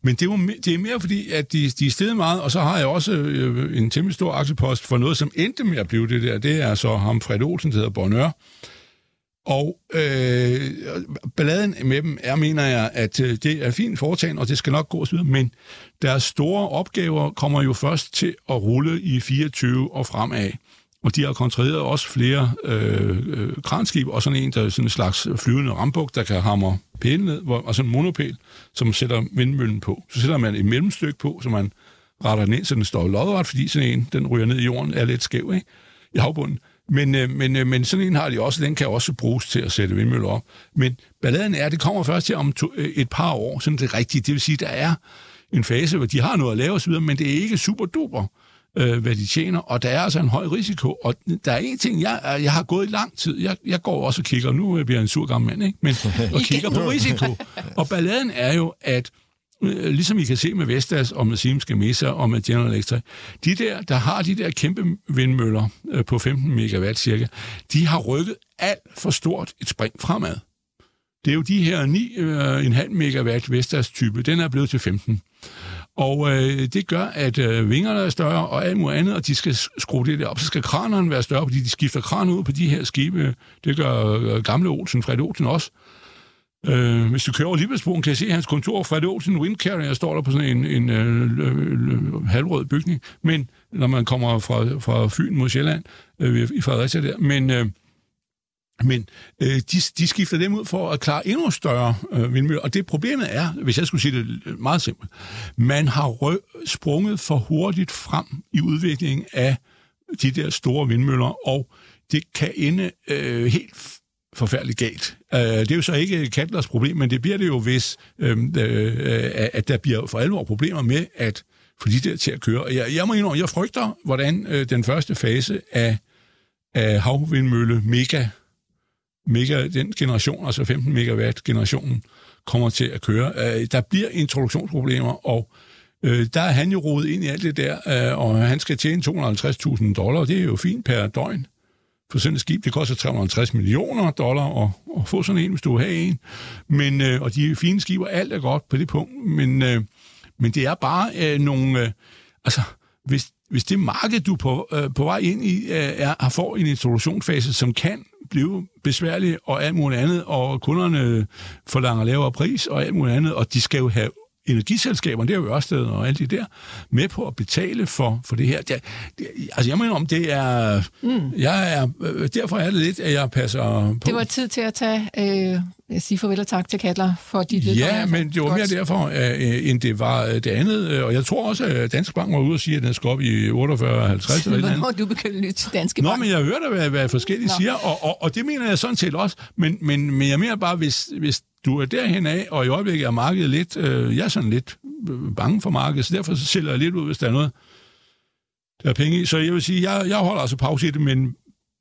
men det, var, det er mere fordi, at de, de er stedet meget, og så har jeg også øh, en temmelig stor aktiepost for noget, som endte med at blive det der. Det er så ham, Fred Olsen, der hedder Bonheur, og øh, balladen med dem er, mener jeg, at øh, det er fint foretagende, og det skal nok gå osv., men deres store opgaver kommer jo først til at rulle i 24 og fremad. Og de har kontraheret også flere øh, øh, kranskib, og sådan en, der er sådan en slags flyvende rambuk, der kan hamre pælen ned, hvor, altså en monopæl, som sætter vindmøllen på. Så sætter man et mellemstykke på, så man retter den ind, så den står lodret, fordi sådan en, den ryger ned i jorden, er lidt skæv ikke? i havbunden. Men, øh, men, øh, men sådan en har de også, den kan også bruges til at sætte vindmøller op. Men balladen er, at det kommer først til om to, øh, et par år, sådan det rigtige. Det vil sige, der er en fase, hvor de har noget at lave osv., men det er ikke super duper, øh, hvad de tjener, og der er altså en høj risiko. Og der er en ting, jeg, jeg har gået i lang tid, jeg, jeg går også og kigger, nu bliver jeg en sur gammel mand, ikke? men og kigger på risiko. Og balladen er jo, at Øh, ligesom I kan se med Vestas og med Siemens Gamesa og med General Electric, de der, der har de der kæmpe vindmøller øh, på 15 megawatt cirka, de har rykket alt for stort et spring fremad. Det er jo de her 9,5 øh, megawatt Vestas-type, den er blevet til 15. Og øh, det gør, at øh, vingerne er større og alt muligt andet, og de skal skrue det der op. Så skal kranerne være større, fordi de skifter kran ud på de her skibe. Det gør øh, gamle Olsen, Fred Olsen også. Øh, hvis du kører over Libesbroen, kan jeg se hans kontor. Fred Olsen Wind Carrier står der på sådan en, en øh, halvrød bygning. Men når man kommer fra, fra Fyn mod Sjælland, øh, i Fredericia der. Men... Øh, men øh, de, de skifter dem ud for at klare endnu større øh, vindmøller. Og det problemet er, hvis jeg skulle sige det meget simpelt, man har rø- sprunget for hurtigt frem i udviklingen af de der store vindmøller, og det kan ende øh, helt forfærdeligt galt. Øh, det er jo så ikke Katlers problem, men det bliver det jo, hvis øh, øh, at der bliver for alvor problemer med at få de der til at køre. Jeg, jeg må indrømme, jeg frygter, hvordan øh, den første fase af, af havvindmølle mega mega, den generation, altså 15 megawatt generationen, kommer til at køre. Øh, der bliver introduktionsproblemer, og øh, der er han jo rodet ind i alt det der, øh, og han skal tjene 250.000 dollar, det er jo fint per døgn. For sådan et skib, det koster 350 millioner dollar at, at få sådan en, hvis du vil have en. Men, øh, og de fine skiber, alt er godt på det punkt, men, øh, men det er bare øh, nogle... Øh, altså, hvis, hvis det marked, du er på, øh, på vej ind i, øh, er, har får en introduktionsfase, som kan blive besværlig og alt muligt andet, og kunderne forlanger lavere pris og alt muligt andet, og de skal jo have energiselskaberne, det er jo Ørsted og alt det der, med på at betale for, for det her. Det, det, altså jeg mener om, det er... Mm. Jeg er øh, derfor er det lidt, at jeg passer på. Det var tid til at tage, øh, sige farvel og tak til Katler for dit Ja, men det var godt. mere derfor, øh, end det var øh, det andet. Øh, og jeg tror også, at Danske Bank var ude og sige, at den skal op i 48-50 eller noget. du begyndte at lytte til Danske Bank? Nå, men jeg da, hvad, hvad forskellige Nå. siger, og, og, og det mener jeg sådan set også. Men, men, men jeg mener bare, hvis, hvis du er derhen af, og i øjeblikket er markedet lidt, øh, jeg er sådan lidt øh, bange for markedet, så derfor så sælger jeg lidt ud, hvis der er noget, der er penge i. Så jeg vil sige, jeg, jeg holder altså pause i det, men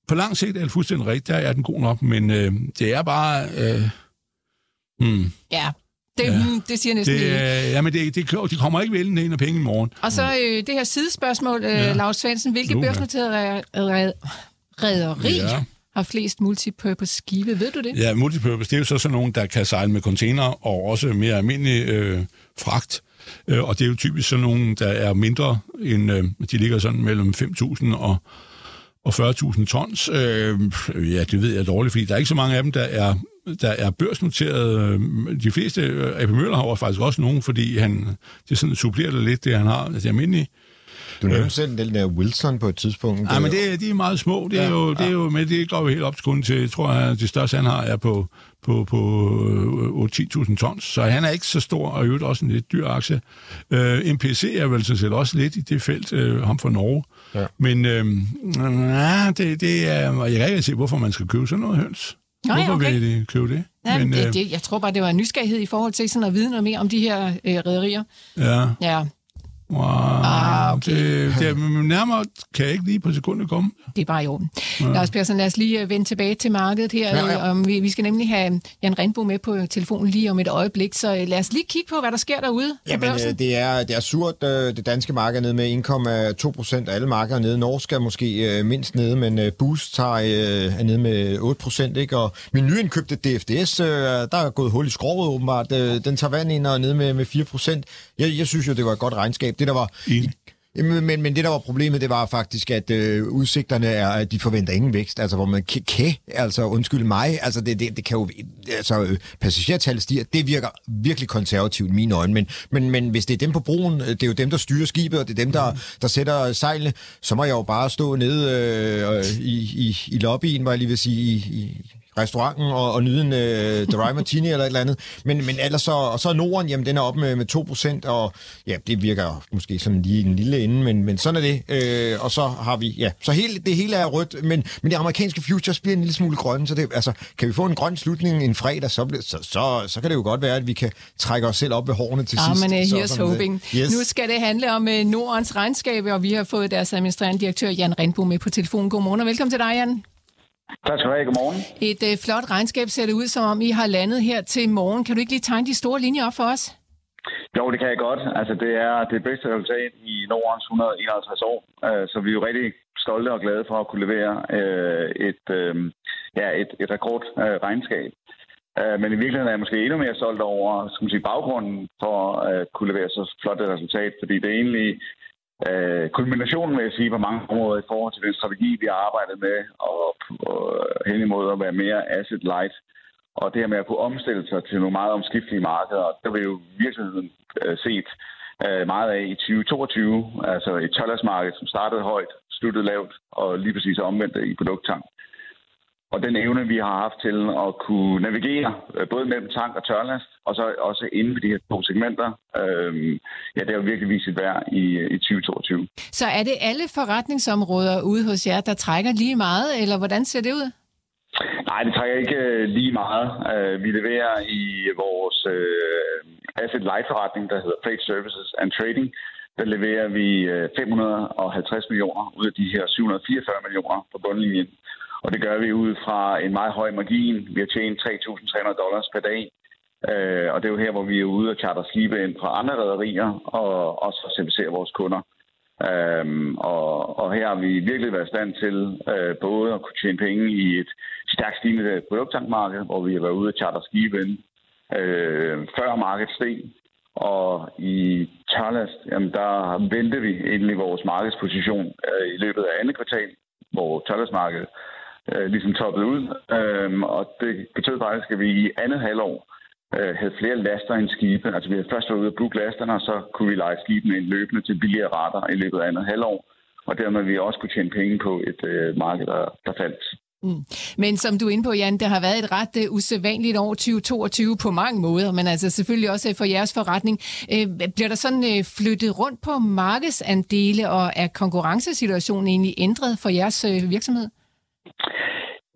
på lang sigt er det fuldstændig rigtigt, der er den god nok, men øh, det er bare... Øh, hmm. Ja, det, ja. Hmm, det siger næsten det, ikke. Ja, men det, det, de kommer ikke vælgende ind af penge i morgen. Og så øh, det her sidespørgsmål, øh, ja. Lars Svendsen. Hvilke børsnoterede rederi ja har flest multipurpose skibe. Ved du det? Ja, multipurpose, det er jo så sådan nogen, der kan sejle med container og også mere almindelig øh, fragt. Øh, og det er jo typisk sådan nogen, der er mindre end, øh, de ligger sådan mellem 5.000 og, og 40.000 tons. Øh, ja, det ved jeg dårligt, fordi der er ikke så mange af dem, der er der er børsnoteret. Øh, de fleste, øh, AP Møller har faktisk også nogen, fordi han, det sådan supplerer det lidt, det han har, altså det almindelige. Du nævnte øh. selv den der Wilson på et tidspunkt. Nej, men det, de er meget små. Det er, ja, jo, det er jo, men det går jo helt op til kun til, jeg tror jeg, det største han har er på, på, på 8-10.000 tons. Så han er ikke så stor, og i øvrigt også en lidt dyr aktie. Uh, MPC er vel sådan set også lidt i det felt, uh, ham fra Norge. Ja. Men uh, nah, det, det er, jeg kan ikke se, hvorfor man skal købe sådan noget høns. Nå, Hvorfor ja, okay. vil de købe det? Ja, men, det, det? Jeg tror bare, det var en nysgerrighed i forhold til sådan at vide noget mere om de her øh, rædderier. Ja. Ja, Wow, ah, okay. det, det er, nærmere kan jeg ikke lige på sekundet komme. Det er bare i orden. Ja. Lars Persson, lad os lige øh, vende tilbage til markedet her. Ja, ja. Um, vi, vi skal nemlig have Jan Rindbo med på telefonen lige om et øjeblik, så øh, lad os lige kigge på, hvad der sker derude Jamen, børsen. det er, det er surt, det danske marked er nede med 1,2 procent af alle markeder nede. Norsk er måske mindst nede, men Boost tager, er nede med 8 procent. Og min nyindkøbte DFDS, der er gået hul i skrovet åbenbart. Den tager vand ind og nede med, med 4 procent. Jeg, jeg synes jo, det var et godt regnskab. Det, der var... Men, men, men det, der var problemet, det var faktisk, at øh, udsigterne er, at de forventer ingen vækst. Altså, hvor man kan, kan altså undskyld mig, altså det, det, det kan jo, altså øh, passagertallet stiger, det virker virkelig konservativt i mine øjne, men, men, men hvis det er dem på broen, øh, det er jo dem, der styrer skibet, og det er dem, der, der sætter sejlene, så må jeg jo bare stå nede øh, i, i, i lobbyen, var jeg lige vil sige, i, i restauranten og, og nyde en uh, dry martini eller et eller andet. Men, men ellers så, og så er Norden, jamen den er op med, med 2%, og ja, det virker måske sådan lige en lille ende, men, men sådan er det. Uh, og så har vi, ja, så hele, det hele er rødt, men, men de amerikanske futures bliver en lille smule grønne, så det, altså, kan vi få en grøn slutning en fredag, så, så, så, så kan det jo godt være, at vi kan trække os selv op ved hårene til ja, sidst. men uh, here's hoping. Yes. Nu skal det handle om uh, Nordens regnskab, og vi har fået deres administrerende direktør Jan Rindbo med på telefonen. Godmorgen og velkommen til dig, Jan. Tak skal du have. Godmorgen. Et øh, flot regnskab ser det ud, som om I har landet her til morgen. Kan du ikke lige tegne de store linjer op for os? Jo, det kan jeg godt. Altså, det er det bedste resultat i Nordens 151 år, øh, så vi er jo rigtig stolte og glade for at kunne levere øh, et, øh, ja, et, et rekordregnskab. Øh, men i virkeligheden er jeg måske endnu mere stolt over skal man sige, baggrunden for at kunne levere så flot et resultat, fordi det er egentlig øh, kulminationen, vil jeg sige, på mange områder i forhold til den strategi, vi har arbejdet med, og, og hen imod at være mere asset light. Og det her med at kunne omstille sig til nogle meget omskiftelige markeder, der vil jo virkeligheden øh, set øh, meget af i 2022, altså et tørlasmarked, som startede højt, sluttede lavt, og lige præcis omvendt i produkttank. Og den evne, vi har haft til at kunne navigere øh, både mellem tank og tørlast, og så også inden for de her to segmenter, øh, ja, det jo virkelig vist sit værd i, i 2022. Så er det alle forretningsområder ude hos jer, der trækker lige meget, eller hvordan ser det ud? Nej, det trækker ikke øh, lige meget. Øh, vi leverer i vores asset light forretning, der hedder Freight Services and Trading, der leverer vi 550 millioner ud af de her 744 millioner på bundlinjen. Og det gør vi ud fra en meget høj margin. Vi har tjent 3.300 dollars per dag. Øh, og det er jo her, hvor vi er ude og charter skibe ind fra andre rædderier og også servicere vores kunder. Øhm, og, og her har vi virkelig været i stand til øh, både at kunne tjene penge i et stærkt stigende produkttankmarked, hvor vi har været ude og charter skibe ind øh, før markedet steg. Og i Charlast, jamen der venter vi egentlig vores markedsposition øh, i løbet af andet kvartal, hvor Charlast-markedet øh, ligesom toppet ud. øh, og det betød faktisk, at vi i andet halvår øh, havde flere laster end skibe. Altså vi havde først været ude og booke lasterne, og så kunne vi lege skibene ind løbende til billigere rater i løbet af andet halvår. Og dermed vi også kunne tjene penge på et øh, marked, der, der faldt. Mm. Men som du er inde på, Jan, det har været et ret uh, usædvanligt år 2022 på mange måder, men altså selvfølgelig også øh, for jeres forretning. Uh, bliver der sådan uh, flyttet rundt på markedsandele, og er konkurrencesituationen egentlig ændret for jeres uh, virksomhed?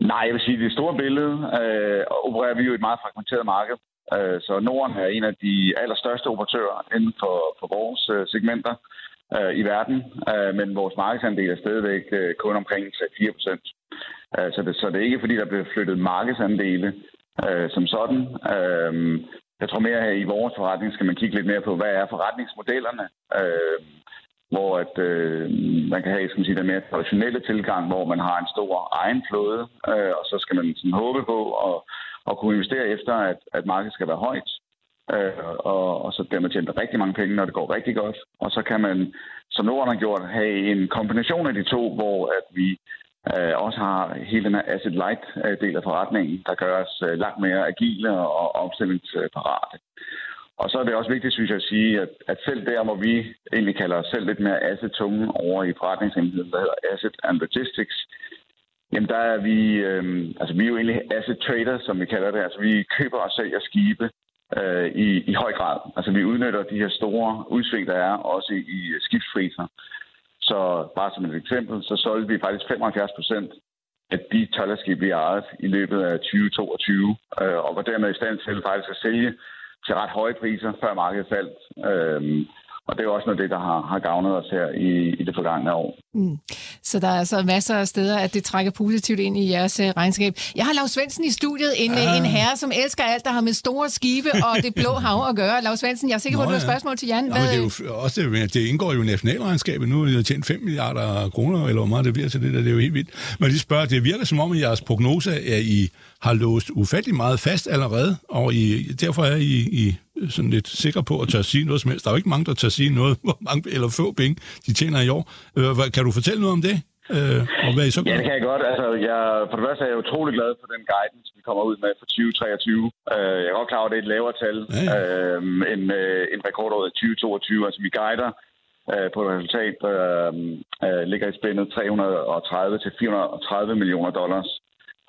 Nej, jeg vil sige, at det store billede øh, opererer vi jo i et meget fragmenteret marked. Øh, så Norden er en af de allerstørste operatører inden for, for vores øh, segmenter øh, i verden, øh, men vores markedsandel er stadigvæk øh, kun omkring øh, 4 procent. Øh, så, det, så det er ikke, fordi der bliver flyttet markedsandele øh, som sådan. Øh, jeg tror mere, at i vores forretning skal man kigge lidt mere på, hvad er forretningsmodellerne? Øh, hvor at, øh, man kan have skal man sige, den mere traditionelle tilgang, hvor man har en stor egen flåde, øh, og så skal man sådan håbe på at, at kunne investere efter, at, at markedet skal være højt, øh, og, og så dermed tjent rigtig mange penge, når det går rigtig godt. Og så kan man, som Norden har gjort, have en kombination af de to, hvor at vi øh, også har hele den her asset light øh, del af forretningen, der gør os øh, langt mere agile og omstillingsparate. Og så er det også vigtigt, synes jeg, at sige, at, at selv der, hvor vi egentlig kalder os selv lidt mere asset-tunge over i forretningsenheden, der hedder Asset and Logistics, jamen der er vi, øh, altså vi er jo egentlig asset traders, som vi kalder det. Altså vi køber og sælger skibe øh, i, i høj grad. Altså vi udnytter de her store udsving, der er også i, i skibsfriser. Så bare som et eksempel, så solgte vi faktisk 75 procent af de tollerskib, vi har i løbet af 2022, øh, og var dermed i stand til faktisk at sælge til ret høje priser, før markedet faldt. Øhm, og det er jo også noget det, der har, har gavnet os her i, i det forgangne år. Mm. Så der er altså masser af steder, at det trækker positivt ind i jeres uh, regnskab. Jeg har Lars Svendsen i studiet, en, ah. en herre, som elsker alt, der har med store skibe og det blå hav at gøre. Lars Svendsen, jeg er sikker på, at du har spørgsmål til Jan. Nå, Hvad... det, er jo også, det indgår jo i nationalregnskabet. Nu har vi tjent 5 milliarder kroner, eller hvor meget det bliver til det der. Det er jo helt vildt. Men de spørger, det virker som om, at jeres prognose er, at I har låst ufattelig meget fast allerede, og I, derfor er I, I sådan lidt sikker på at tør sige noget som helst. Der er jo ikke mange, der tør sige noget, hvor mange eller få penge de tjener i år. Øh, kan du fortælle noget om det? Øh, og hvad I så Ja, det kan jeg godt. Altså, jeg, for det første er jeg utrolig glad for den guidance, vi kommer ud med for 2023. Øh, jeg er godt klar over, at det er et lavere tal ja, ja. Øh, end, øh, end rekordåret 2022. Altså, vi guider øh, på et resultat, der øh, ligger i spændet 330 til 430 millioner dollars.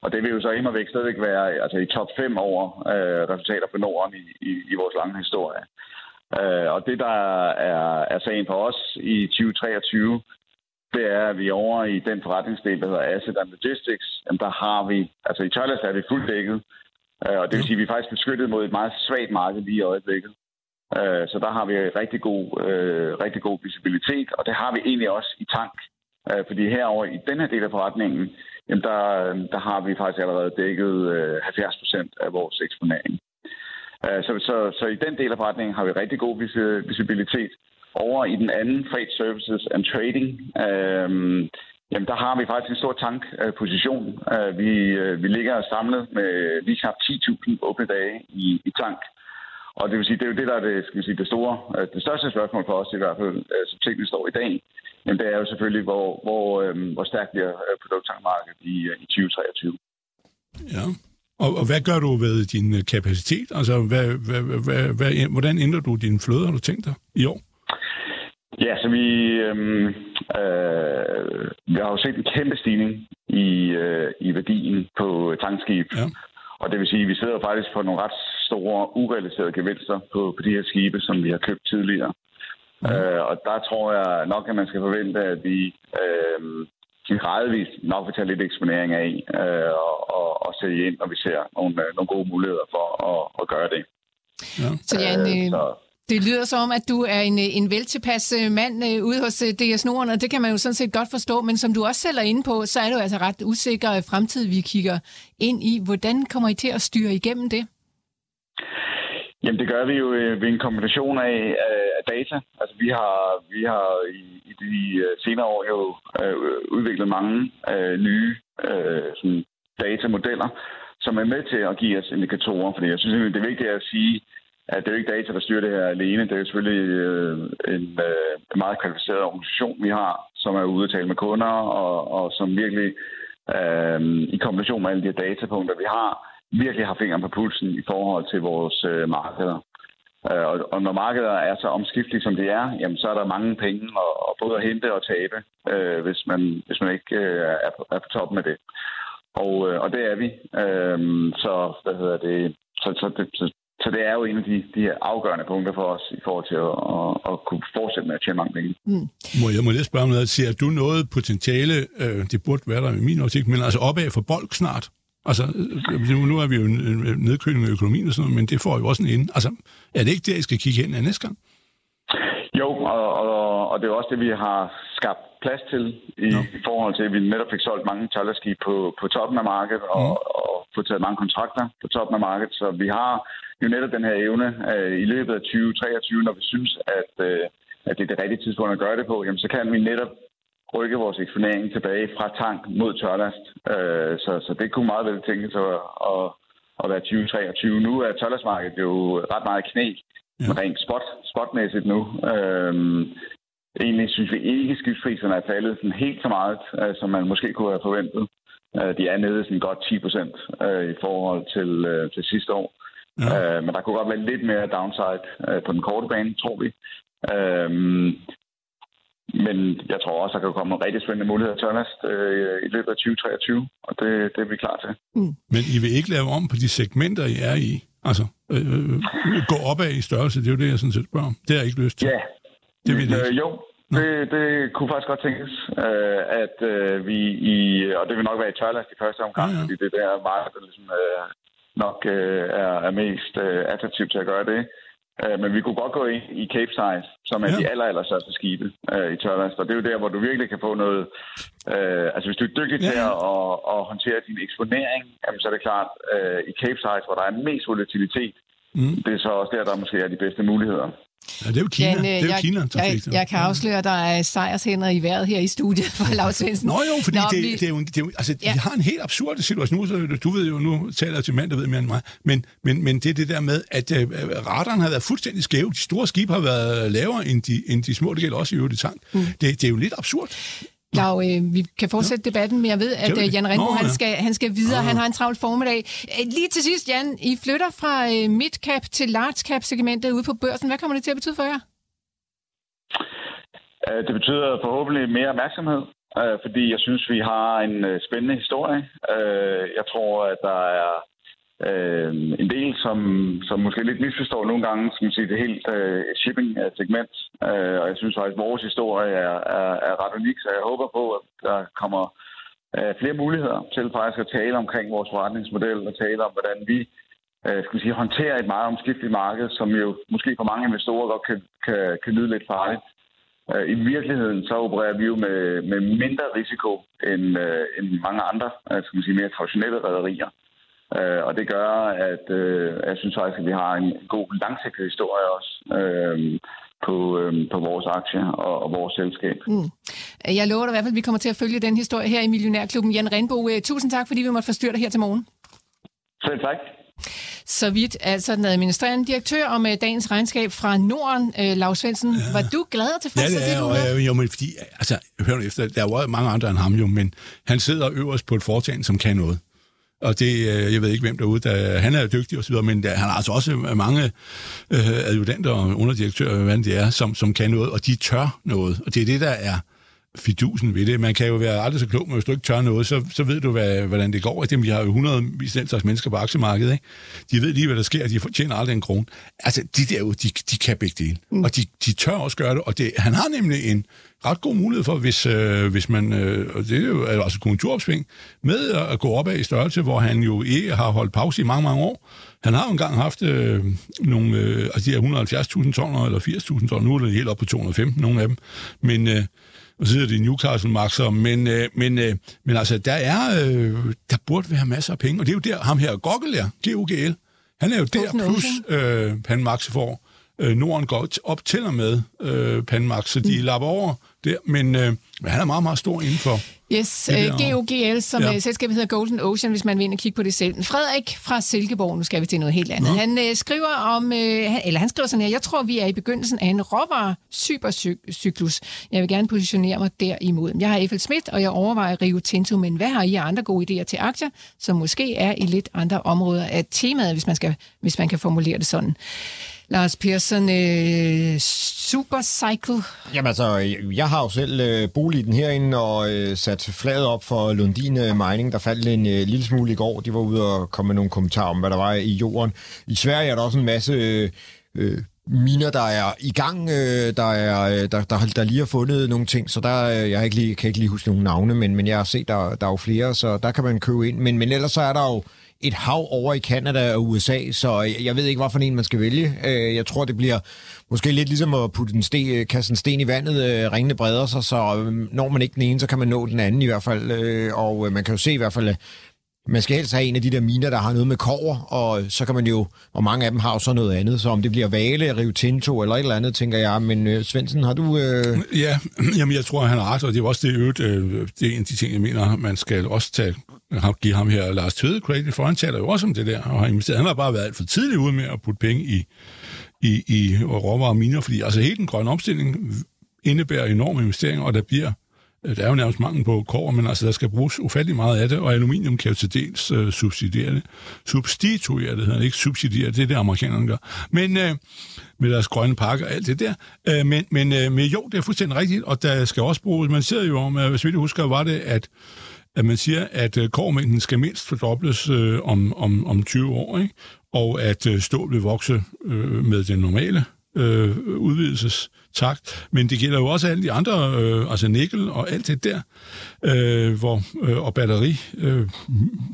Og det vil jo så imod væk stadigvæk være altså, i top 5 over øh, resultater for Norden i, i, i vores lange historie. Øh, og det, der er, er sagen for os i 2023, det er, at vi over i den forretningsdel, der hedder Asset and Logistics, jamen der har vi, altså i Thailand er vi fuldt dækket, øh, og det vil sige, at vi er faktisk beskyttet mod et meget svagt marked lige i øjeblikket. Øh, så der har vi rigtig god, øh, rigtig god visibilitet, og det har vi egentlig også i tank. Øh, fordi herover i den her del af forretningen, jamen der, der har vi faktisk allerede dækket øh, 70 procent af vores eksponering. Øh, så, så, så i den del af forretningen har vi rigtig god visibilitet. Over i den anden, Freight Services and Trading, øh, jamen der har vi faktisk en stor tankposition. Øh, vi, øh, vi ligger samlet med lige knap 10.000 åbne dage i, i tank. Og det vil sige, det er jo det, der er det, skal vi sige, det store, øh, det største spørgsmål for os i hvert fald, øh, som tingene står i dag. Men det er jo selvfølgelig, hvor, hvor, øh, hvor stærkt bliver produkttankmarkedet i, i 2023. Ja. Og, og hvad gør du ved din kapacitet? Altså, hvad, hvad, hvad, hvad, hvordan ændrer du din flåde, har du tænkt dig i år? Ja, så vi, øh, øh, vi har jo set en kæmpe stigning i, øh, i værdien på tankskib. Ja. Og det vil sige, at vi sidder faktisk på nogle ret store urealiserede gevinster på, på de her skibe, som vi har købt tidligere. Mm. Øh, og der tror jeg nok, at man skal forvente, at vi øh, gradvist nok vil tage lidt eksponering af øh, og, og, og se ind, når vi ser nogle, øh, nogle gode muligheder for at, at gøre det. Ja. Så Jan, øh, så, det lyder som, at du er en, en veltilpas øh, mand øh, ude hos øh, DS Norden, og det kan man jo sådan set godt forstå, men som du også selv er inde på, så er det jo altså ret usikker fremtid, vi kigger ind i. Hvordan kommer I til at styre igennem det? Jamen det gør vi jo øh, ved en kombination af, øh, af data. Altså vi har, vi har i, i de øh, senere år jo øh, udviklet mange øh, nye øh, sådan datamodeller, som er med til at give os indikatorer. Fordi jeg synes, det er vigtigt at sige, at det er jo ikke data, der styrer det her alene. Det er jo selvfølgelig øh, en øh, meget kvalificeret organisation, vi har, som er ude at tale med kunder, og, og som virkelig øh, i kombination med alle de datapunkter, vi har, virkelig har fingeren på pulsen i forhold til vores øh, markeder. Øh, og, og når markeder er så omskiftelige, som det er, jamen, så er der mange penge at, at både at hente og tabe, øh, hvis, man, hvis man ikke øh, er, på, er på toppen af det. Og, øh, og det er vi. Øh, så, hvad hedder det, så, så, det, så så det er jo en af de, de her afgørende punkter for os i forhold til at, at, at kunne fortsætte med at tjene mange penge. Mm. Må jeg må lige spørge om noget. Ser du noget potentiale, øh, det burde være der i min optik, men altså opad for bolk snart? Altså, øh, nu, nu er vi jo en nedkøling af økonomien og sådan noget, men det får jo også en ende. Altså, er det ikke det, I skal kigge hen af næste gang? Jo, og, og, og det er også det, vi har skabt plads til i, no. i forhold til, at vi netop fik solgt mange tollerskib på, på toppen af markedet og, mm. og fået taget mange kontrakter på toppen af markedet. Så vi har jo netop den her evne øh, i løbet af 2023, når vi synes, at, øh, at det er det rigtige tidspunkt at gøre det på, jamen, så kan vi netop rykke vores eksponering tilbage fra tank mod tørlast. Øh, så, så det kunne meget vel tænkes at, at, at være 2023. Nu er tørlastmarkedet jo ret meget knæ, ja. rent spot, spotmæssigt nu. Øh, egentlig synes vi ikke, skibspriserne er faldet sådan helt så meget, øh, som man måske kunne have forventet. Øh, de er nede sådan godt 10 procent øh, i forhold til, øh, til sidste år. Ja. Øh, men der kunne godt være lidt mere downside øh, på den korte bane, tror vi. Øh, men jeg tror også, der kan komme nogle rigtig spændende muligheder til Tørnast øh, i løbet af 2023, og det, det er vi klar til. Mm. Men I vil ikke lave om på de segmenter, I er i? Altså, øh, øh gå opad i størrelse, det er jo det, jeg sådan set spørger om. Det har jeg ikke lyst til. Ja, det vil øh, jo, det, det kunne faktisk godt tænkes, øh, at øh, vi i, og det vil nok være i tørlast i første omgang, ja, ja. fordi det der meget, der ligesom, øh, nok øh, er, er mest øh, attraktivt til at gøre det. Øh, men vi kunne godt gå ind i Cape Size, som er ja. de aller, aller største skibe øh, i tørlast. Og det er jo der, hvor du virkelig kan få noget... Øh, altså hvis du er dygtig ja. til at, at, at håndtere din eksponering, jamen, så er det klart, øh, i Cape Size, hvor der er mest volatilitet, mm. det er så også der, der måske er de bedste muligheder. Ja, det er jo Kina. Jan, det er jo jeg, Kina, jeg, jeg kan afsløre, at der er sejrshænder i vejret her i studiet for Lars Svendsen. Nå jo, fordi Nå, det, vi... det, er jo, det er jo, altså, ja. de har en helt absurd situation. Nu, du ved jo, nu taler jeg til mand, der ved mere end mig, men, men, men det er det der med, at uh, radaren har været fuldstændig skæv. De store skibe har været lavere end de, end de små, det gælder også i øvrigt tank. Mm. Det, det er jo lidt absurd. Lau, øh, vi kan fortsætte ja. debatten, men jeg ved, at øh, Jan Rindbo, han, skal, han skal videre. Ja. Han har en travl formiddag. Øh, lige til sidst, Jan, I flytter fra øh, midcap til large cap segmentet ude på børsen. Hvad kommer det til at betyde for jer? Øh, det betyder forhåbentlig mere opmærksomhed, øh, fordi jeg synes, vi har en spændende historie. Jeg tror, at der er øh, en del, som, som måske lidt misforstår nogle gange, som siger det helt øh, shipping-segment. Øh, øh, og jeg synes faktisk, at vores historie er, er, er ret unik, så jeg håber på, at der kommer flere muligheder til faktisk at tale omkring vores forretningsmodel og tale om, hvordan vi skal sige, håndterer et meget omskifteligt marked, som jo måske for mange investorer godt kan, kan, kan lyde lidt farligt. Øh, I virkeligheden så opererer vi jo med, med mindre risiko end, øh, end mange andre, altså man sige, mere traditionelle rædderier. Øh, og det gør, at øh, jeg synes faktisk, at vi har en god langsigtet historie også øh, på, øh, på vores aktier og, og vores selskab. Mm. Jeg lover dig i hvert fald, at vi kommer til at følge den historie her i Millionærklubben. Jan Renbo, øh, tusind tak, fordi vi måtte forstyrre dig her til morgen. Selv tak. Så vidt altså den administrerende direktør om med dagens regnskab fra Norden, øh, Lars Svendsen. Ja. Var du glad og tilfreds? Ja, det er, det, og, ja, jo, men fordi, altså, hør efter, der er jo mange andre end ham jo, men han sidder øverst på et foretagende, som kan noget. Og det, øh, jeg ved ikke, hvem derude, der, han er dygtig osv., men der, han har altså også mange øh, adjudanter og underdirektører, hvad det er, som, som kan noget, og de tør noget. Og det er det, der er fidusen ved det. Man kan jo være aldrig så klog, men hvis du ikke tør noget, så, så ved du, hvad, hvordan det går. Dem, vi har jo 100 den slags mennesker på aktiemarkedet. Ikke? De ved lige, hvad der sker, de tjener aldrig en krone. Altså, de der de, de kan begge dele. Mm. Og de, de tør også gøre det, og det, han har nemlig en ret god mulighed for, hvis, øh, hvis man, øh, og det er jo altså konjunkturopsving, med at gå op af i størrelse, hvor han jo ikke har holdt pause i mange, mange år. Han har jo engang haft øh, nogle, øh, altså de her 170.000 tonner, eller 80.000 tonner, nu er det helt op på 215, nogle af dem. Men øh, og så sidder det i Newcastle Maxer, men, øh, men, øh, men altså, der er, øh, der burde være masser af penge, og det er jo der, ham her Goggle er, GUGL, han er jo der, plus øh, Pan Max får. Øh, Norden går op til og med øh, Pan Max, så de mm. lapper over der, men, øh, han er meget, meget stor inden for Yes, øh, GOGL, som ja. uh, selskabet hedder Golden Ocean, hvis man vil ind og kigge på det selv. Frederik fra Silkeborg, nu skal vi til noget helt andet. Ja. Han uh, skriver om, uh, eller han skriver sådan her, jeg tror, vi er i begyndelsen af en råvare supercyklus. Jeg vil gerne positionere mig derimod. Jeg har Eiffel Schmidt, og jeg overvejer Rio Tinto, men hvad har I andre gode idéer til aktier, som måske er i lidt andre områder af temaet, hvis man, skal, hvis man kan formulere det sådan. Lars Persson, øh, Supercycle? Jamen altså, jeg har jo selv øh, boligen herinde og øh, sat flaget op for Lundin øh, Mining. Der faldt en øh, lille smule i går. De var ude og komme med nogle kommentarer om, hvad der var i jorden. I Sverige er der også en masse... Øh, øh miner, der er i gang, øh, der, er, øh, der, der, der lige har fundet nogle ting, så der, øh, jeg ikke lige, kan ikke lige huske nogle navne, men, men jeg har set, der, der er jo flere, så der kan man købe ind. Men, men ellers så er der jo et hav over i Kanada og USA, så jeg ved ikke, hvorfor en man skal vælge. Øh, jeg tror, det bliver måske lidt ligesom at putte en sten, øh, kaste en sten i vandet. Øh, ringene breder sig, så når man ikke den ene, så kan man nå den anden i hvert fald. Og man kan jo se i hvert fald, man skal helst have en af de der miner, der har noget med kover, og så kan man jo, og mange af dem har jo så noget andet, så om det bliver Vale, Rio Tinto eller et eller andet, tænker jeg. Men øh, Svendsen, har du... Øh... Ja, jamen jeg tror, han har ret, og det er også det øvrigt, øh, det er en af de ting, jeg mener, man skal også tage give ham her Lars Tvede credit, for han taler jo også om det der, og har investeret. Han har bare været alt for tidligt ude med at putte penge i, i, i råvarer og miner, fordi altså hele den grønne omstilling indebærer enorme investeringer, og der bliver Øh, der er jo nærmest mangel på kår, men altså, der skal bruges ufattelig meget af det, og aluminium kan jo til dels øh, subsidiere det. Substituere det, hedder ikke subsidiere, det er det, amerikanerne gør. Men øh, med deres grønne pakker og alt det der. Øh, men, men, øh, men jo, det er fuldstændig rigtigt, og der skal også bruges, man ser jo om, øh, hvis vi husker, var det, at at man siger, at øh, kormængden kårmængden skal mindst fordobles øh, om, om, om 20 år, ikke? og at øh, stål vil vokse øh, med den normale øh, udvidelsestakt. Men det gælder jo også alle de andre, øh, altså nikkel og alt det der, øh, hvor, øh, og batteri, øh,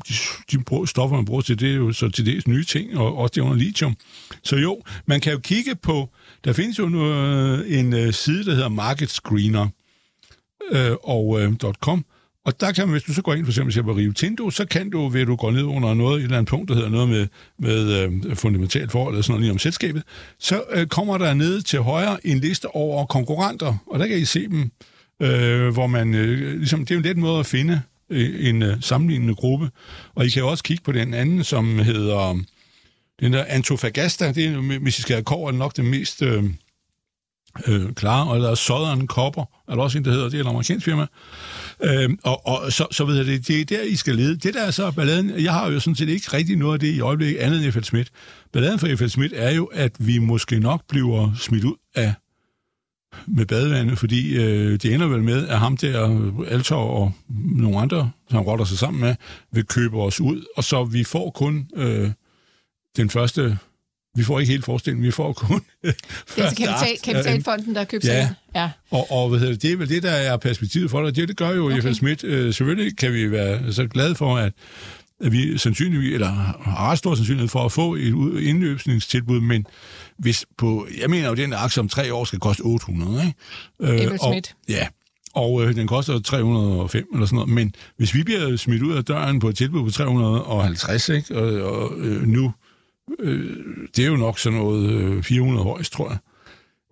de, de stoffer, man bruger til det, er jo så til dels nye ting, og også det under lithium. Så jo, man kan jo kigge på, der findes jo nu, en øh, side, der hedder Market Screener, øh, og øh, .com, og der kan man, hvis du så går ind for eksempel på Rio Tinto, så kan du, ved du går ned under noget, et eller andet punkt, der hedder noget med, med øh, fundamentalt forhold, eller sådan noget lige om selskabet, så øh, kommer der ned til højre en liste over konkurrenter, og der kan I se dem, øh, hvor man, øh, ligesom, det er jo en let måde at finde øh, en øh, sammenlignende gruppe, og I kan også kigge på den anden, som hedder, den der Antofagasta, det er, hvis I skal have kår, er nok det mest... Øh, øh, klare, og der er Southern Copper, er der også en, der hedder, det er et amerikansk firma. Øh, og, og så, så ved jeg, det, det er der, I skal lede. Det der er så balladen, jeg har jo sådan set ikke rigtig noget af det i øjeblikket andet end F.L. Schmidt. Balladen for F.L. Schmidt er jo, at vi måske nok bliver smidt ud af med badevandet, fordi øh, det ender vel med, at ham der, Altor og nogle andre, som han rotter sig sammen med, vil købe os ud, og så vi får kun øh, den første vi får ikke helt forestillingen, vi får kun... det er altså kapital, kapitalfonden, der købt ja. ja. Og, og hvad hedder det, det er vel det, der er perspektivet for dig. Det, det gør jo okay. F.L. Schmidt. Øh, selvfølgelig kan vi være så glade for, at, at vi sandsynligvis, eller har ret stor sandsynlighed for at få et indløbsningstilbud, men hvis på, jeg mener jo, den aktie om tre år skal koste 800, ikke? Øh, Schmidt. Ja, og øh, den koster 305 eller sådan noget. Men hvis vi bliver smidt ud af døren på et tilbud på 350, ikke? og, og øh, nu, øh, det er jo nok sådan noget øh, 400 højst, tror jeg.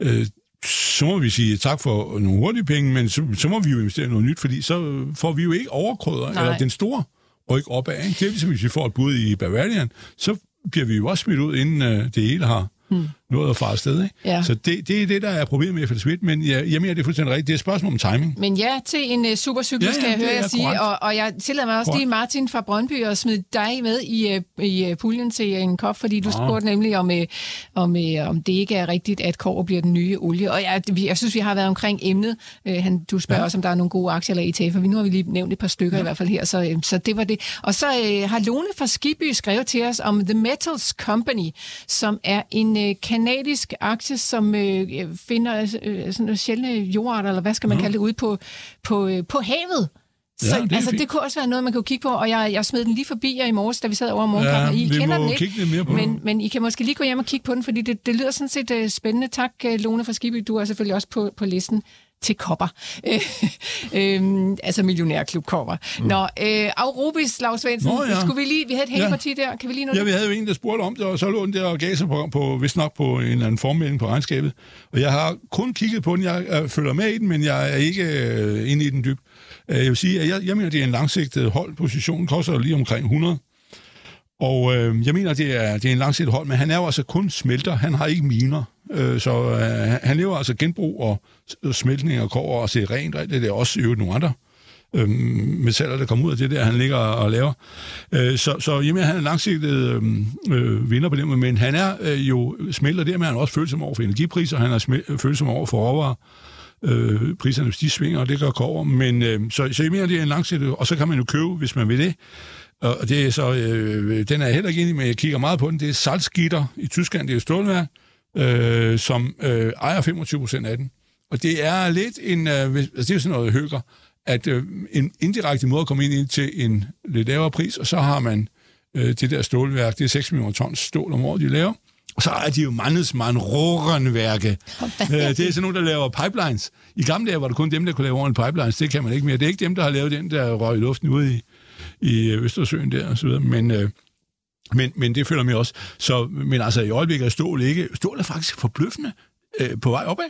Øh, så må vi sige tak for nogle hurtige penge, men så, så må vi jo investere i noget nyt, fordi så får vi jo ikke overkrødder, Nej. eller den store ryk opad. Ikke? Det er ligesom, hvis vi får et bud i Bavarian, så bliver vi jo også smidt ud, inden øh, det hele har hmm. Nået at fare afsted. Ikke? Ja. Så det, det er det, der er problemet med FL Schmidt, men jeg, jeg mener, det er fuldstændig rigtigt. Det er et spørgsmål om timing. Men ja, til en uh, supercykel, Ja, skal ja, jeg det høre er jer sige. Og, og jeg tillader mig også Korrekt. lige, Martin fra Brøndby, at smide dig med i, uh, i uh, puljen til en kop, fordi du spurgte nemlig, om, uh, om, uh, om det ikke er rigtigt, at kår bliver den nye olie. Og jeg, vi- jeg synes, vi har været omkring emnet. Uh, han, du spørger ja. også, om der er nogle gode aktier eller ETF'er. Vi Nu har vi lige nævnt et par stykker ja. i hvert fald her, så, uh, så det var det. Og så uh, har Lone fra Skiby skrevet til os om The Metals Company, som er en uh, kanadisk aktie, som øh, finder øh, sådan nogle sjældne jordarter, eller hvad skal man kalde det, ude på, på, øh, på havet. Så Ja, det altså, fint. det kunne også være noget, man kunne kigge på, og jeg, jeg smed den lige forbi jer i morges, da vi sad over morgenkaffen. Ja, I kender den ikke, mere på men, den. men I kan måske lige gå hjem og kigge på den, fordi det, det lyder sådan set uh, spændende. Tak, uh, Lone fra Skibby. Du er selvfølgelig også på, på listen til kopper. øhm, altså millionærklub kopper. Mm. Nå, øh, Aurobis, Lars Svendsen, Nå, ja. skulle vi lige, vi havde et hængeparti der, kan vi lige nå Ja, vi havde jo en, der spurgte om det, og så lå den der og gav sig på, på vist nok på en eller anden formmelding på regnskabet. Og jeg har kun kigget på den, jeg øh, følger med i den, men jeg er ikke øh, inde i den dybt. Øh, jeg vil sige, at jeg, jeg mener, det er en langsigtet holdposition. Koster lige omkring 100. Og øh, jeg mener, det er, det er en langsigtet hold, men han er jo altså kun smelter. Han har ikke miner. Øh, så øh, han lever altså genbrug og øh, smeltning og kover og ser rent. og Det er også i øvrigt nogle andre øh, metaller, der kommer ud af det der, han ligger og laver. Øh, så, så jamen, han er langsigtet øh, øh, vinder på det, men han er øh, jo smelter dermed, han er også følsom over for energipriser, han er smel- følsom over for råvarer, øh, priserne, hvis de svinger, og det gør kover. Men øh, så, så jeg mener, det er en langsigtet, og så kan man jo købe, hvis man vil det. Og det er så, øh, den er jeg heller ikke enig med, jeg kigger meget på den, det er Salzgitter i Tyskland, det er et stålværk, øh, som øh, ejer 25 procent af den. Og det er lidt en, øh, hvis- altså det er sådan noget høger, at øh, en indirekte måde at komme ind i til en lidt lavere pris, og så har man øh, det der stålværk, det er 6 millioner tons stål om året, de laver. Og så er de jo Mannesmann Rohrenværke. Øh, det er sådan nogle, der laver pipelines. I gamle dage var det kun dem, der kunne lave ordentlige pipelines. Det kan man ikke mere. Det er ikke dem, der har lavet den, der røg i luften ude i, i Østersøen der og så videre. Men, øh, men, men det følger med også. Så, men altså i øjeblikket er stål ikke... Stål er faktisk forbløffende øh, på vej opad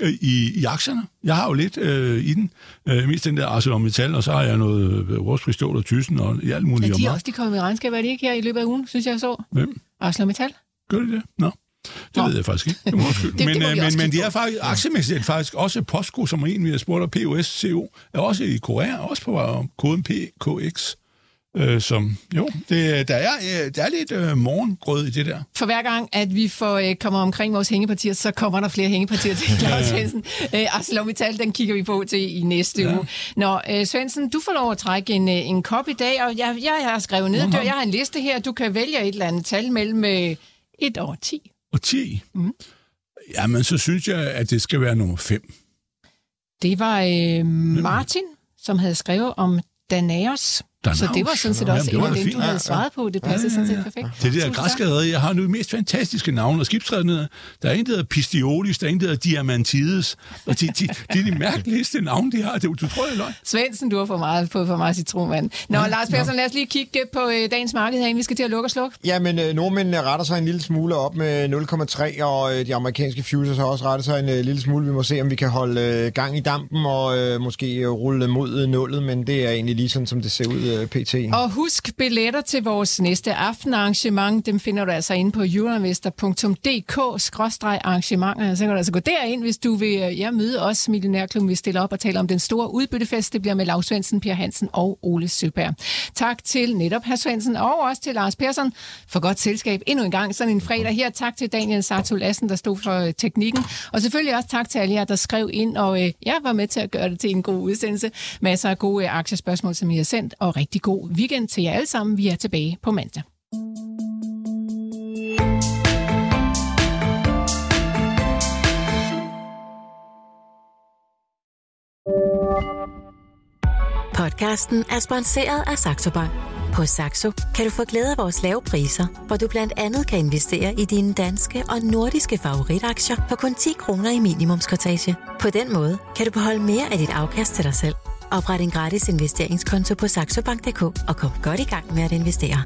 øh, i, i aktierne. Jeg har jo lidt øh, i den. Øh, mest den der ArcelorMittal, og så har jeg noget øh, rustfristål og tysen og i alt muligt. Ja, de er også de kommet med regnskab, er de ikke her i løbet af ugen, synes jeg så? Hvem? ArcelorMittal? Gør de det? Nå. Det Nå. ved jeg faktisk ikke. Det, det men, vi øh, men, men de er faktisk, aktiemæssigt det faktisk også Postco, som er en, vi har spurgt, og POS CO, er også i Korea, også på koden PKX. Øh, som, jo, det, der, er, øh, der er lidt øh, morgengrød i det der. For hver gang, at vi får, øh, kommer omkring vores hængepartier, så kommer der flere hængepartier til Claus Svendsen. Øh, ArcelorMittal, den kigger vi på til i næste ja. uge. Nå, øh, Svendsen, du får lov at trække en, øh, en kop i dag, og jeg, jeg har skrevet ned, nå. jeg har en liste her, du kan vælge et eller andet tal mellem øh, 1 og 10. Og 10. Mhm. Mm. Jamen, så synes jeg, at det skal være nummer 5. Det var øh, Martin, som havde skrevet om Danaos. Danaos, Så det var sådan set ja. også Jamen, det en af dem, fint. du havde Ja, ja. svaret på. Det passede sådan set perfekt. Det der Tusind tak. græske rederi, jeg har nu de mest fantastiske navne, og skibsrederne, der er en, der hedder Pistiolis, der er en, der hedder Diamantides, og de, de, de er de mærkeligste navne, de har. Det, du tror, det er løgn. Svendsen, du har for meget, fået for meget citronvand. Nå, ja, Lars Persson, lad os lige kigge på øh, dagens marked herinde. Vi skal til at lukke og slukke. Jamen, øh, nordmændene retter sig en lille smule op med 0,3, og øh, de amerikanske futures har også rettet sig en øh, lille smule. Vi må se, om vi kan holde øh, gang i dampen og øh, måske øh, rulle mod øh, nullet, men det er egentlig lige sådan, som det ser ud øh, pt. Og husk billetter til vores næste aftenarrangement. Dem finder du altså inde på euroinvestor.dk-arrangementer. Så kan du altså gå derind, hvis du vil øh, ja, møde os, Millionærklubben. Vi stiller op og taler om den store udbyttefest. Det bliver med Lars Svendsen, Per Hansen og Ole Søberg. Tak til netop hr. Svendsen og også til Lars Persson for godt selskab. Endnu en gang sådan en fredag her. Tak til Daniel Sartul Lassen, der stod for øh, teknikken. Og selvfølgelig også tak til alle jer, der skrev ind og øh, jeg var med til at gøre det til en god udsendelse. Masser af gode øh, aktiespørgsmål, som I har sendt, og rigtig rigtig god weekend til jer alle sammen. Vi er tilbage på mandag. Podcasten er sponsoreret af Saxo Bank. På Saxo kan du få glæde af vores lave priser, hvor du blandt andet kan investere i dine danske og nordiske favoritaktier for kun 10 kroner i minimumskortage. På den måde kan du beholde mere af dit afkast til dig selv. Opret en gratis investeringskonto på saxobank.dk og kom godt i gang med at investere.